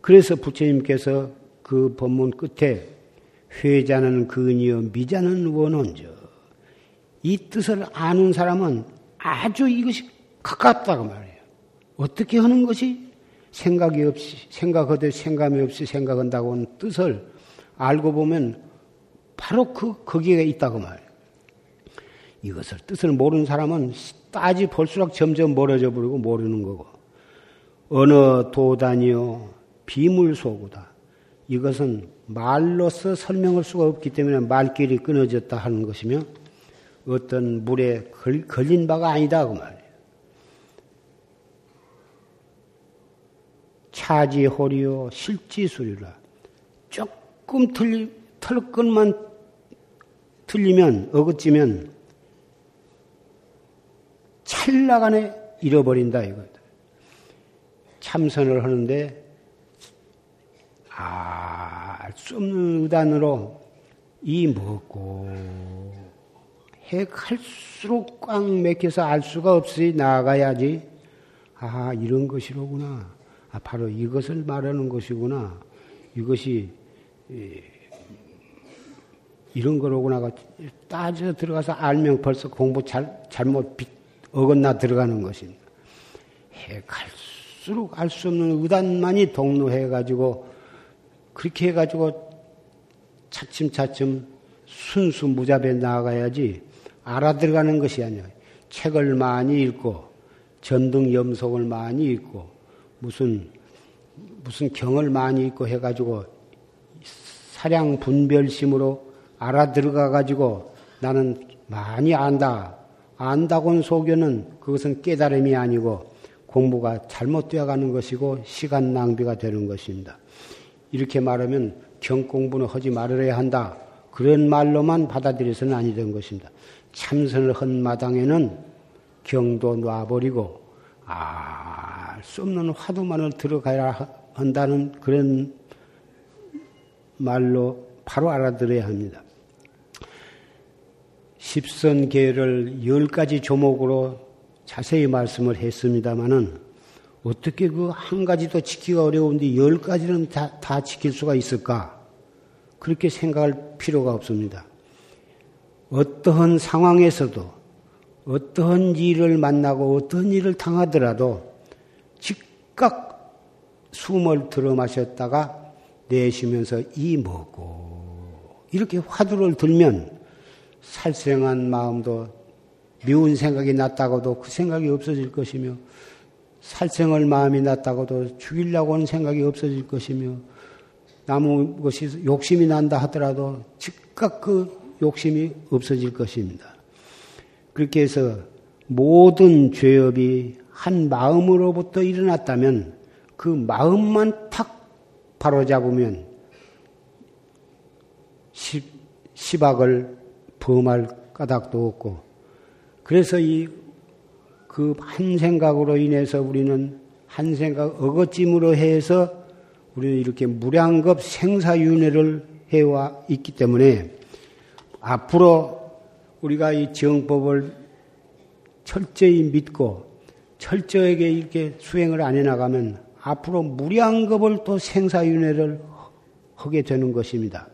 그래서 부처님께서 그 법문 끝에 회자는 근이요 미자는 원원저 이 뜻을 아는 사람은 아주 이것이 가깝다고 말해요. 어떻게 하는 것이 생각이 없이 생각하되 생각이 없이 생각한다고 하는 뜻을 알고 보면 바로 그 거기에 있다고 말해요. 이것을 뜻을 모르는 사람은 따지 볼수록 점점 멀어져 버리고 모르는 거고 어느 도단이요 비물소구다. 이것은 말로서 설명할 수가 없기 때문에 말길이 끊어졌다 하는 것이며 어떤 물에 걸, 걸린 바가 아니다 그 말이에요. 차지호리요 실지수리라 조금 틀리 털끝만 틀리면 어긋지면 찰나간에 잃어버린다 이거다. 참선을 하는데 알수 없는 의단으로 이 먹고 해 갈수록 꽉 맥혀서 알 수가 없이 나아가야지. 아 이런 것이로구나. 아 바로 이것을 말하는 것이구나. 이것이 이런 거로구나 따져 들어가서 알면 벌써 공부 잘 잘못 어긋나 들어가는 것입니다. 해 갈수록 알 수 없는 의단만이 동로해 가지고 그렇게 해 가지고 차츰차츰 순수 무잡에 나아가야지 알아들어가는 것이 아니야. 책을 많이 읽고 전등 염속을 많이 읽고 무슨 무슨 경을 많이 읽고 해가지고 사량 분별심으로 알아들어가 가지고 나는 많이 안다. 안다고는 소견은 그것은 깨달음이 아니고 공부가 잘못되어 가는 것이고 시간 낭비가 되는 것입니다. 이렇게 말하면 경 공부는 하지 말아야 한다. 그런 말로만 받아들여서는 아니 된 것입니다. 참선을 한 마당에는 경도 놔버리고 알수 없는 화두만을 들어가야 한다는 그런 말로 바로 알아들어야 합니다. 십선계를 열 가지 조목으로 자세히 말씀을 했습니다마는 어떻게 그 한 가지도 지키기가 어려운데 열 가지는 다, 다 지킬 수가 있을까? 그렇게 생각할 필요가 없습니다. 어떠한 상황에서도 어떠한 일을 만나고 어떤 일을 당하더라도 즉각 숨을 들어 마셨다가 내쉬면서 이 먹고 이렇게 화두를 들면 살생한 마음도 미운 생각이 났다고도 그 생각이 없어질 것이며 살생할 마음이 났다고도 죽이려고 하는 생각이 없어질 것이며 나무 것이 욕심이 난다 하더라도 즉각 그 욕심이 없어질 것입니다. 그렇게 해서 모든 죄업이 한 마음으로부터 일어났다면 그 마음만 탁 바로잡으면 시, 시박을 범할 까닭도 없고 그래서 이 그 한 생각으로 인해서 우리는 한 생각 어거찜으로 해서 우리는 이렇게 무량급 생사윤회를 해와 있기 때문에 앞으로 우리가 이 정법을 철저히 믿고 철저하게 이렇게 수행을 안 해나가면 앞으로 무량급을 또 생사윤회를 하게 되는 것입니다.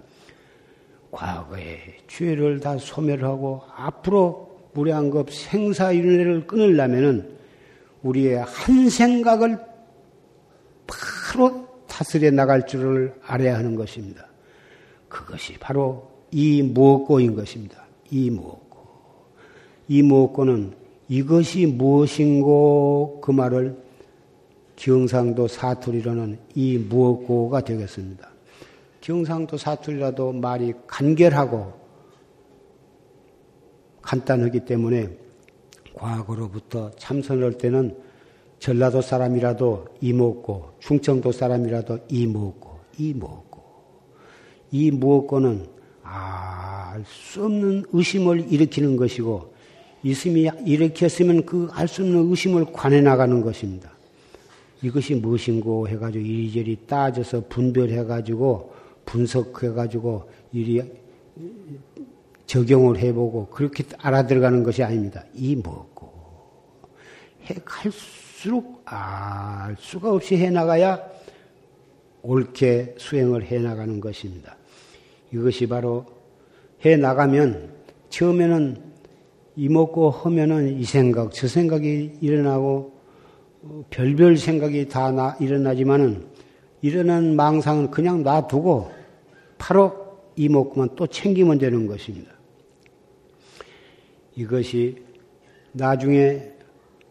과거의 죄를 다 소멸하고 앞으로 무량급 생사윤회를 끊으려면은 우리의 한 생각을 바로 다스려 나갈 줄을 알아야 하는 것입니다. 그것이 바로 이 무엇고인 것입니다. 이 무엇고. 이 무엇고는 이것이 무엇인고 그 말을 경상도 사투리로는 이 무엇고가 되겠습니다. 경상도 사투리라도 말이 간결하고 간단하기 때문에 과거로부터 참선할 때는 전라도 사람이라도 이먹고 충청도 사람이라도 이먹고 이먹고 이 무엇고는 알 수 없는 의심을 일으키는 것이고 있음이 일으켰으면 그 알 수 없는 의심을 관해 나가는 것입니다. 이것이 무엇인고 해가지고 이리저리 따져서 분별해가지고 분석해가지고 이리 적용을 해보고 그렇게 알아들어가는 것이 아닙니다. 이 뭐고 해 갈수록 알 수가 없이 해나가야 옳게 수행을 해나가는 것입니다. 이것이 바로 해나가면 처음에는 이먹고 하면은 이 생각 저 생각이 일어나고 별별 생각이 다 나, 일어나지만은 일어난 망상은 그냥 놔두고 바로 이먹고만 또 챙기면 되는 것입니다. 이것이 나중에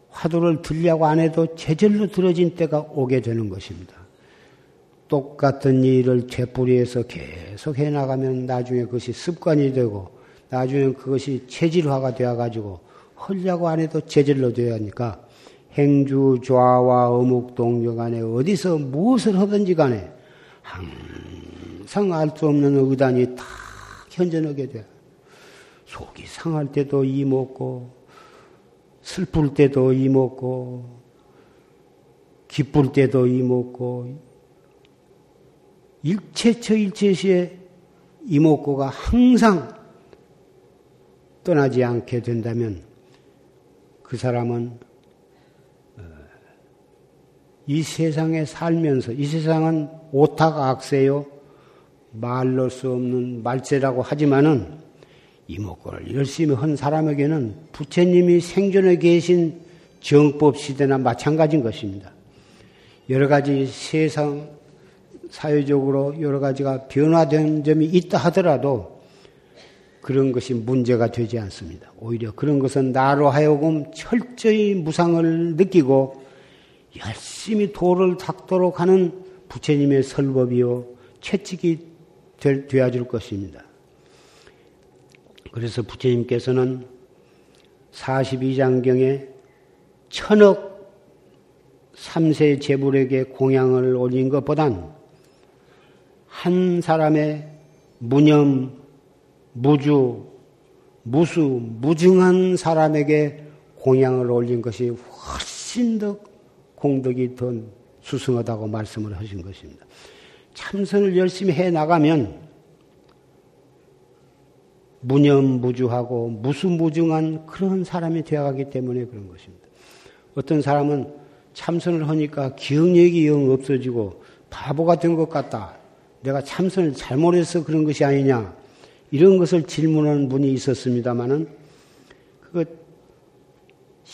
화두를 들려고 안 해도 제절로 들어진 때가 오게 되는 것입니다. 똑같은 일을 죄뿌리에서 계속 해나가면 나중에 그것이 습관이 되고 나중에 그것이 체질화가 되어가지고 헐려고 안 해도 제절로 되어야 하니까 행주 좌와 어묵 동력 간에 어디서 무엇을 하든지 간에 항상 알 수 없는 의단이 다 현전하게 돼. 속이 상할 때도 이먹고 슬플 때도 이먹고 기쁠 때도 이먹고 일체처 일체시에 이목고가 항상 떠나지 않게 된다면 그 사람은 어, 이 세상에 살면서 이 세상은 오탁 악세요. 말로 수 없는 말세라고 하지만은 이목고를 열심히 한 사람에게는 부처님이 생존해 계신 정법 시대나 마찬가지인 것입니다. 여러 가지 세상 사회적으로 여러 가지가 변화된 점이 있다 하더라도 그런 것이 문제가 되지 않습니다. 오히려 그런 것은 나로 하여금 철저히 무상을 느끼고 열심히 도를 닦도록 하는 부처님의 설법이요 채찍이 되어줄 것입니다. 그래서 부처님께서는 42장경에 천억 3세 제불에게 공양을 올린 것보단 한 사람의 무념 무주, 무수, 무증한 사람에게 공양을 올린 것이 훨씬 더 공덕이 더 수승하다고 말씀을 하신 것입니다. 참선을 열심히 해 나가면 무념무주하고 무수무증한 그런 사람이 되어가기 때문에 그런 것입니다. 어떤 사람은 참선을 하니까 기억력이 영 없어지고 바보가 된 것 같다. 내가 참선을 잘못해서 그런 것이 아니냐. 이런 것을 질문하는 분이 있었습니다마는 그거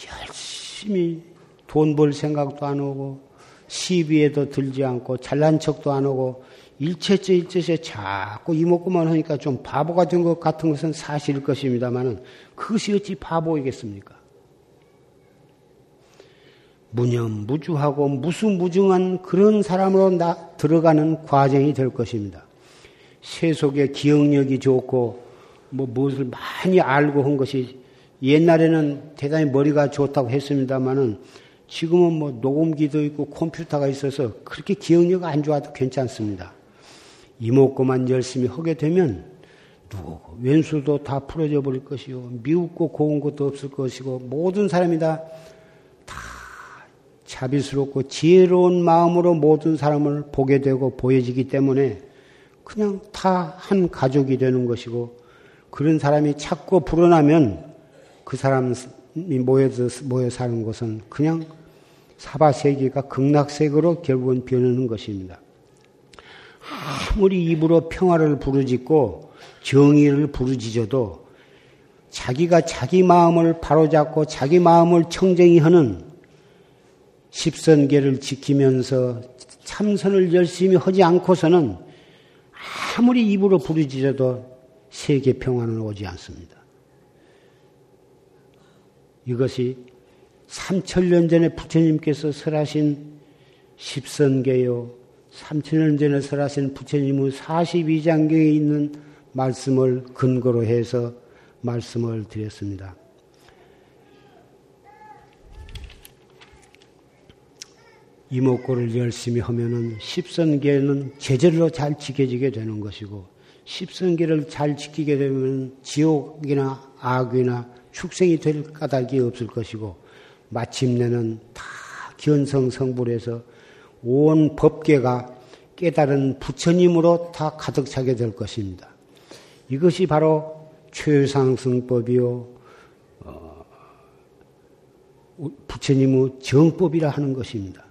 열심히 돈 벌 생각도 안 하고 시비에도 들지 않고 잘난 척도 안 하고 일체째 일체째 자꾸 이목구만 하니까 좀 바보가 된것 같은 것은 사실일 것입니다만은 그것이 어찌 바보이겠습니까? 무념, 무주하고 무수무증한 그런 사람으로 나, 들어가는 과정이 될 것입니다. 세속의 기억력이 좋고 뭐 무엇을 많이 알고 한 것이 옛날에는 대단히 머리가 좋다고 했습니다마는 지금은 뭐 녹음기도 있고 컴퓨터가 있어서 그렇게 기억력 안 좋아도 괜찮습니다. 이목구만 열심히 하게 되면 누구 왼수도 다 풀어져 버릴 것이요 미웃고 고운 것도 없을 것이고 모든 사람이 다 다 자비스럽고 지혜로운 마음으로 모든 사람을 보게 되고 보여지기 때문에 그냥 다 한 가족이 되는 것이고 그런 사람이 자꾸 불어나면 그 사람이 모여 모여 사는 것은 그냥 사바세계가 극락세계로 결국은 변하는 것입니다. 아무리 입으로 평화를 부르짖고 정의를 부르짖어도 자기가 자기 마음을 바로잡고 자기 마음을 청정히 하는 십선계를 지키면서 참선을 열심히 하지 않고서는 아무리 입으로 부르짖어도 세계 평화는 오지 않습니다. 이것이 3천년 전에 부처님께서 설하신 십선계요. 3천년 전에 설하신 부처님의 42장경에 있는 말씀을 근거로 해서 말씀을 드렸습니다. 이목구를 열심히 하면은 십선계는 제절로 잘 지켜지게 되는 것이고 십선계를 잘 지키게 되면 지옥이나 악이나 축생이 될 까닭이 없을 것이고 마침내는 다 견성 성불해서 온 법계가 깨달은 부처님으로 다 가득 차게 될 것입니다. 이것이 바로 최상승법이요, 어, 부처님의 정법이라 하는 것입니다.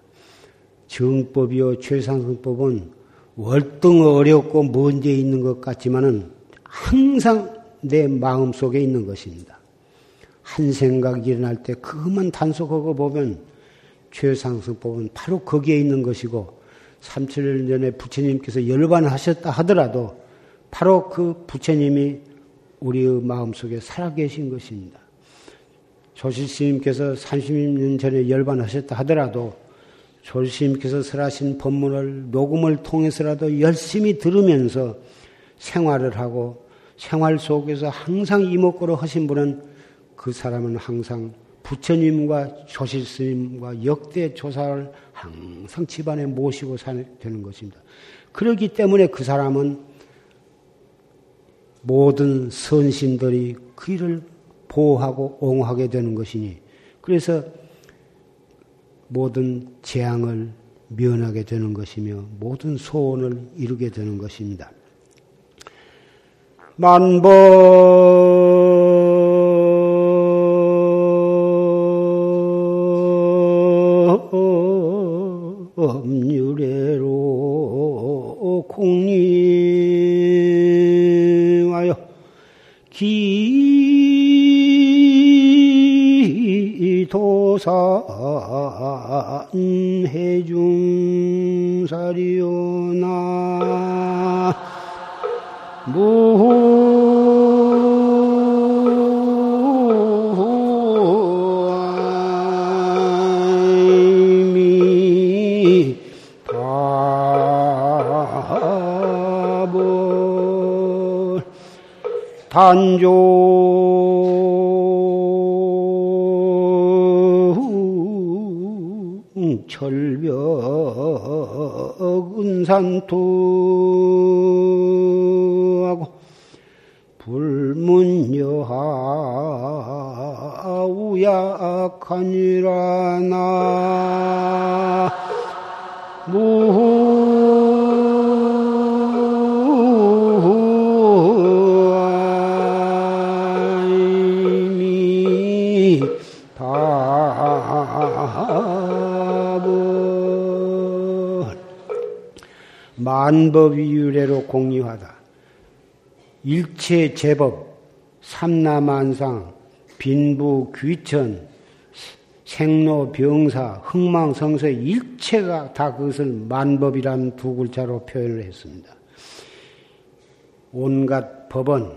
정법이요, 최상승법은 월등 어렵고 먼데 있는 것 같지만은 항상 내 마음 속에 있는 것입니다. 한 생각이 일어날 때 그것만 단속하고 보면 최상승법은 바로 거기에 있는 것이고 3천년 전에 부처님께서 열반하셨다 하더라도 바로 그 부처님이 우리의 마음속에 살아계신 것입니다. 조실스님께서 30년 전에 열반하셨다 하더라도 조실스님께서 설하신 법문을 녹음을 통해서라도 열심히 들으면서 생활을 하고 생활 속에서 항상 이목구로 하신 분은 그 사람은 항상 부처님과 조실 스님과 역대 조사를 항상 집안에 모시고 사는 것입니다. 그렇기 때문에 그 사람은 모든 선신들이 그 일을 보호하고 옹호하게 되는 것이니 그래서 모든 재앙을 면하게 되는 것이며 모든 소원을 이루게 되는 것입니다. 만보 도산해중사리오나 문여하 우약하니라 나. 만법이 유래로 공유하다. 일체 제법, 삼라만상, 빈부, 귀천, 생로, 병사, 흥망성쇠 일체가 다 그것을 만법이란 두 글자로 표현을 했습니다. 온갖 법은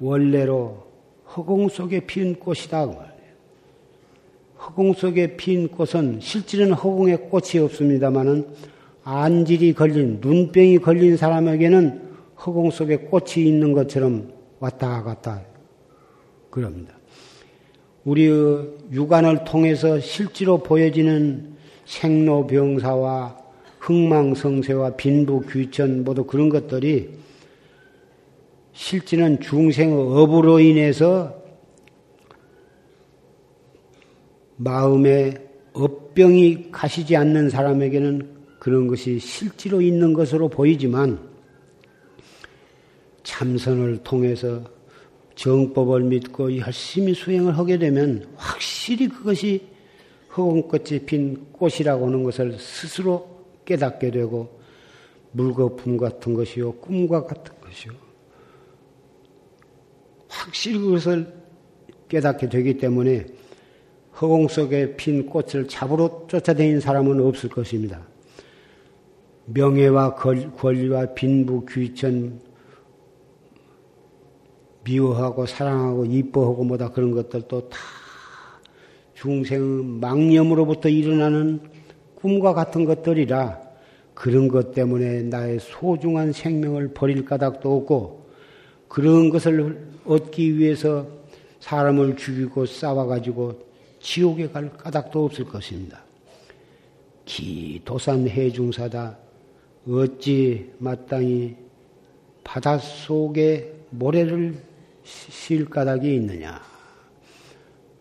원래로 허공 속에 핀 꽃이다. 그 허공 속에 핀 꽃은 실제는 허공에 꽃이 없습니다만은 안질이 걸린 눈병이 걸린 사람에게는 허공 속에 꽃이 있는 것처럼 왔다 갔다 그럽니다. 우리의 육안을 통해서 실제로 보여지는 생로병사와 흥망성쇠와 빈부귀천 모두 그런 것들이 실제는 중생의 업으로 인해서 마음에 업병이 가시지 않는 사람에게는 그런 것이 실제로 있는 것으로 보이지만 참선을 통해서 정법을 믿고 열심히 수행을 하게 되면 확실히 그것이 허공꽃이 핀 꽃이라고 하는 것을 스스로 깨닫게 되고 물거품 같은 것이요 꿈과 같은 것이요 확실히 그것을 깨닫게 되기 때문에 허공 속에 핀 꽃을 잡으러 쫓아다니는 사람은 없을 것입니다. 명예와 권리와 빈부 귀천 미워하고 사랑하고 이뻐하고 뭐다 그런 것들도 다 중생의 망념으로부터 일어나는 꿈과 같은 것들이라 그런 것 때문에 나의 소중한 생명을 버릴 까닭도 없고 그런 것을 얻기 위해서 사람을 죽이고 싸워가지고 지옥에 갈 까닭도 없을 것입니다. 기 도산 해중사다 어찌 마땅히 바닷속에 모래를 실 까닭이 있느냐.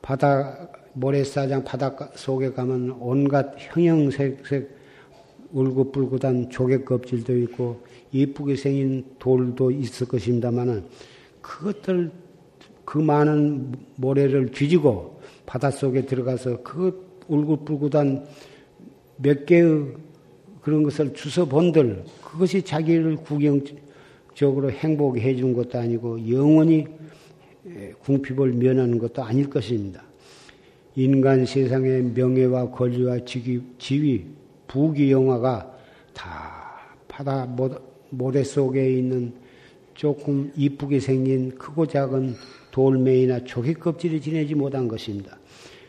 바다, 모래사장 바닷속에 가면 온갖 형형색색 울긋불긋한 조개 껍질도 있고 이쁘게 생긴 돌도 있을 것입니다만은 그것들 그 많은 모래를 뒤지고 바닷속에 들어가서 그 울긋불긋한 몇 개의 그런 것을 주서 본들 그것이 자기를 구경 적으로 행복해 해준 것도 아니고 영원히 궁핍을 면하는 것도 아닐 것입니다. 인간 세상의 명예와 권리와 지위, 지위 부귀영화가 다 바다 모래 속에 있는 조금 이쁘게 생긴 크고 작은 돌멩이나 조개 껍질이 지내지 못한 것입니다.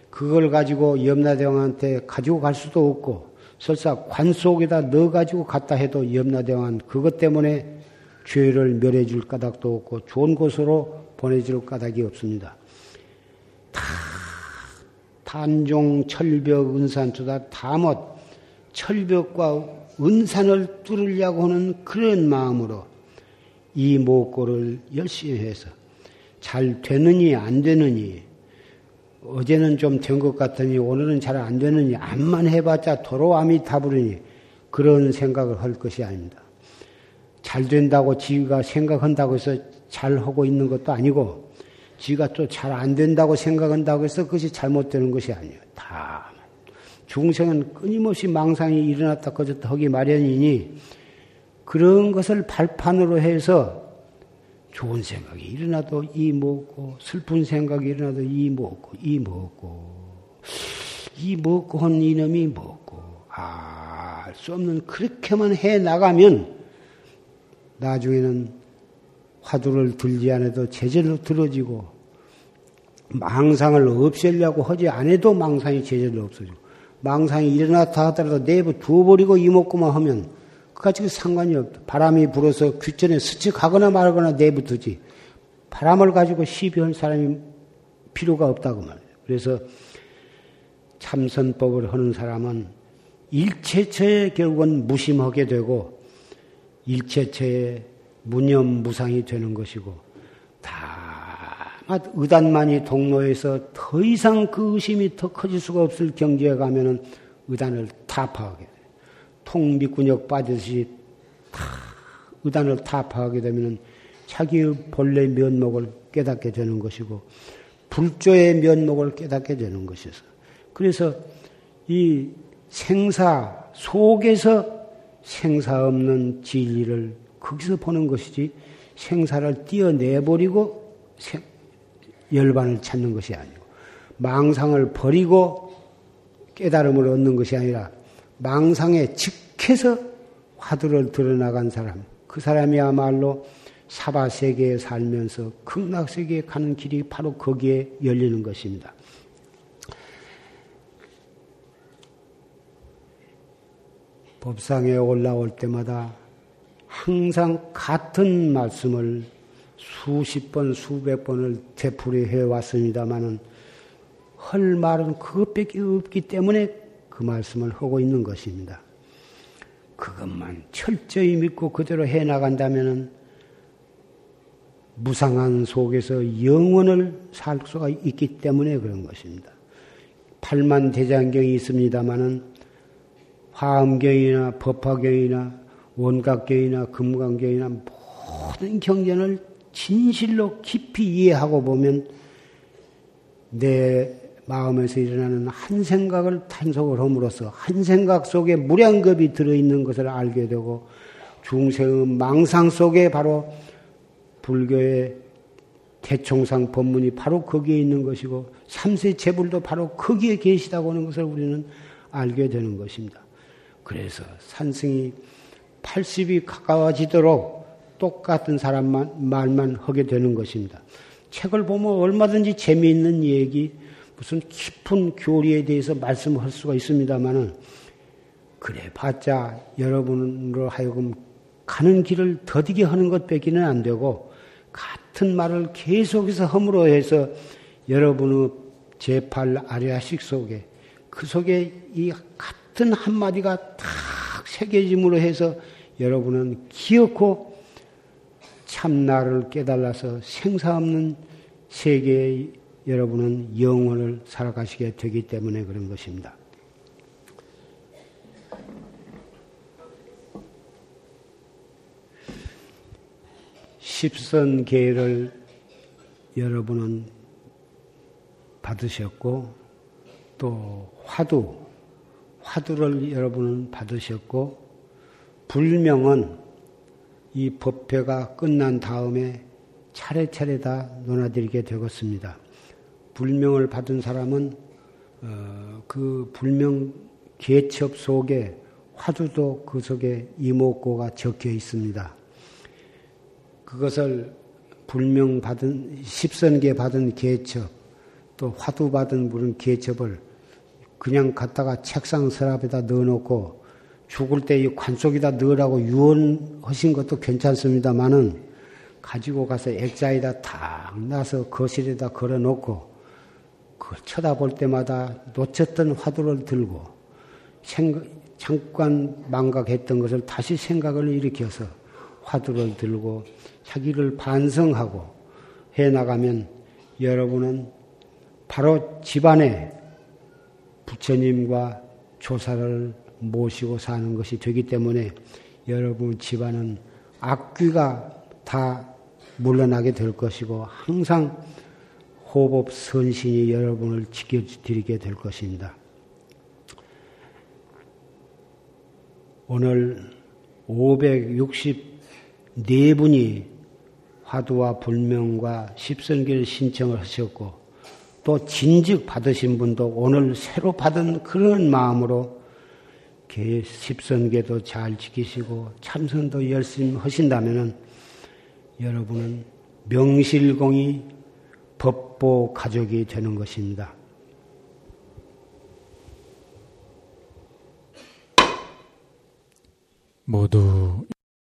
그걸 가지고 염라대왕한테 가지고 갈 수도 없고 설사 관 속에다 넣어가지고 갔다 해도 염라대왕은 그것 때문에 죄를 멸해 줄 까닭도 없고 좋은 곳으로 보내줄 까닭이 없습니다. 다 단종, 철벽, 은산투다 다못 철벽과 은산을 뚫으려고 하는 그런 마음으로 이 목고를 열심히 해서 잘 되느니 안 되느니 어제는 좀 된 것 같으니 오늘은 잘 안 되느니 암만 해봤자 도로암이 타부르니 그런 생각을 할 것이 아닙니다. 잘 된다고 지가 생각한다고 해서 잘 하고 있는 것도 아니고 지가 또 잘 안 된다고 생각한다고 해서 그것이 잘못되는 것이 아니에요. 다 중생은 끊임없이 망상이 일어났다 꺼졌다 하기 마련이니 그런 것을 발판으로 해서 좋은 생각이 일어나도 이 먹고 슬픈 생각이 일어나도 이 먹고 이 먹고 이 먹고 한 이놈이 먹고 알수 없는 그렇게만 해 나가면 나중에는 화두를 들지 않아도 제절로 들어지고 망상을 없애려고 하지 않아도 망상이 제절로 없어지고 망상이 일어났다 하더라도 내부 두어버리고 이먹고만 하면 그까지 상관이 없다. 바람이 불어서 귀전에 스치가거나 말거나 내부 두지 바람을 가지고 시비할 사람이 필요가 없다고 말이에요. 그래서 참선법을 하는 사람은 일체처에 결국은 무심하게 되고 일체처에 무념무상이 되는 것이고 아, 의단만이 동로에서 더 이상 그 의심이 더 커질 수가 없을 경지에 가면은 의단을 타파하게 돼. 통미군역 빠지듯이 다 의단을 타파하게 되면은 자기의 본래 면목을 깨닫게 되는 것이고 불조의 면목을 깨닫게 되는 것이서 그래서 이 생사 속에서 생사 없는 진리를 거기서 보는 것이지 생사를 띄어내버리고 열반을 찾는 것이 아니고 망상을 버리고 깨달음을 얻는 것이 아니라 망상에 직해서 화두를 드러나간 사람 그 사람이야말로 사바 세계에 살면서 극락 세계에 가는 길이 바로 거기에 열리는 것입니다. 법상에 올라올 때마다 항상 같은 말씀을 수십 번, 수백 번을 되풀이해 왔습니다마는 할 말은 그것밖에 없기 때문에 그 말씀을 하고 있는 것입니다. 그것만 철저히 믿고 그대로 해 나간다면은 무상한 속에서 영원을 살 수가 있기 때문에 그런 것입니다. 팔만 대장경이 있습니다마는 화엄경이나 법화경이나 원각경이나 금강경이나 모든 경전을 진실로 깊이 이해하고 보면 내 마음에서 일어나는 한 생각을 탄속을 함으로써 한 생각 속에 무량겁이 들어있는 것을 알게 되고 중생의 망상 속에 바로 불교의 대총상 법문이 바로 거기에 있는 것이고 삼세 제불도 바로 거기에 계시다고 하는 것을 우리는 알게 되는 것입니다. 그래서 산승이 80이 가까워지도록 똑같은 사람만 말만 하게 되는 것입니다. 책을 보면 얼마든지 재미있는 얘기, 무슨 깊은 교리에 대해서 말씀할 수가 있습니다만은 그래 봤자 여러분으로 하여금 가는 길을 더디게 하는 것밖에는 안 되고 같은 말을 계속해서 허물어 해서 여러분의 제팔 아리아식 속에 그 속에 이 같은 한마디가 탁 새겨짐으로 해서 여러분은 기억고 참나를 깨달아서 생사 없는 세계에 여러분은 영혼을 살아가시게 되기 때문에 그런 것입니다. 십선계를 여러분은 받으셨고 또 화두 화두를 여러분은 받으셨고 불명은 이 법회가 끝난 다음에 차례차례 다 논하드리게 되겠습니다. 불명을 받은 사람은 어, 그 불명 개첩 속에 화두도 그 속에 이목고가 적혀 있습니다. 그것을 불명 받은 십선계 받은 개첩 또 화두 받은 물은 개첩을 그냥 갖다가 책상 서랍에다 넣어놓고 죽을 때 이 관 속에다 넣으라고 유언하신 것도 괜찮습니다만은 가지고 가서 액자에다 탁 놔서 거실에다 걸어놓고 그걸 쳐다볼 때마다 놓쳤던 화두를 들고 생각, 잠깐 망각했던 것을 다시 생각을 일으켜서 화두를 들고 자기를 반성하고 해 나가면 여러분은 바로 집안에 부처님과 조사를 모시고 사는 것이 되기 때문에 여러분 집안은 악귀가 다 물러나게 될 것이고 항상 호법 선신이 여러분을 지켜드리게 될 것입니다. 오늘 564분이 화두와 불명과 십선기를 신청을 하셨고 또 진즉 받으신 분도 오늘 새로 받은 그런 마음으로 십선계도 잘 지키시고 참선도 열심히 하신다면 여러분은 명실공히 법보 가족이 되는 것입니다. 모두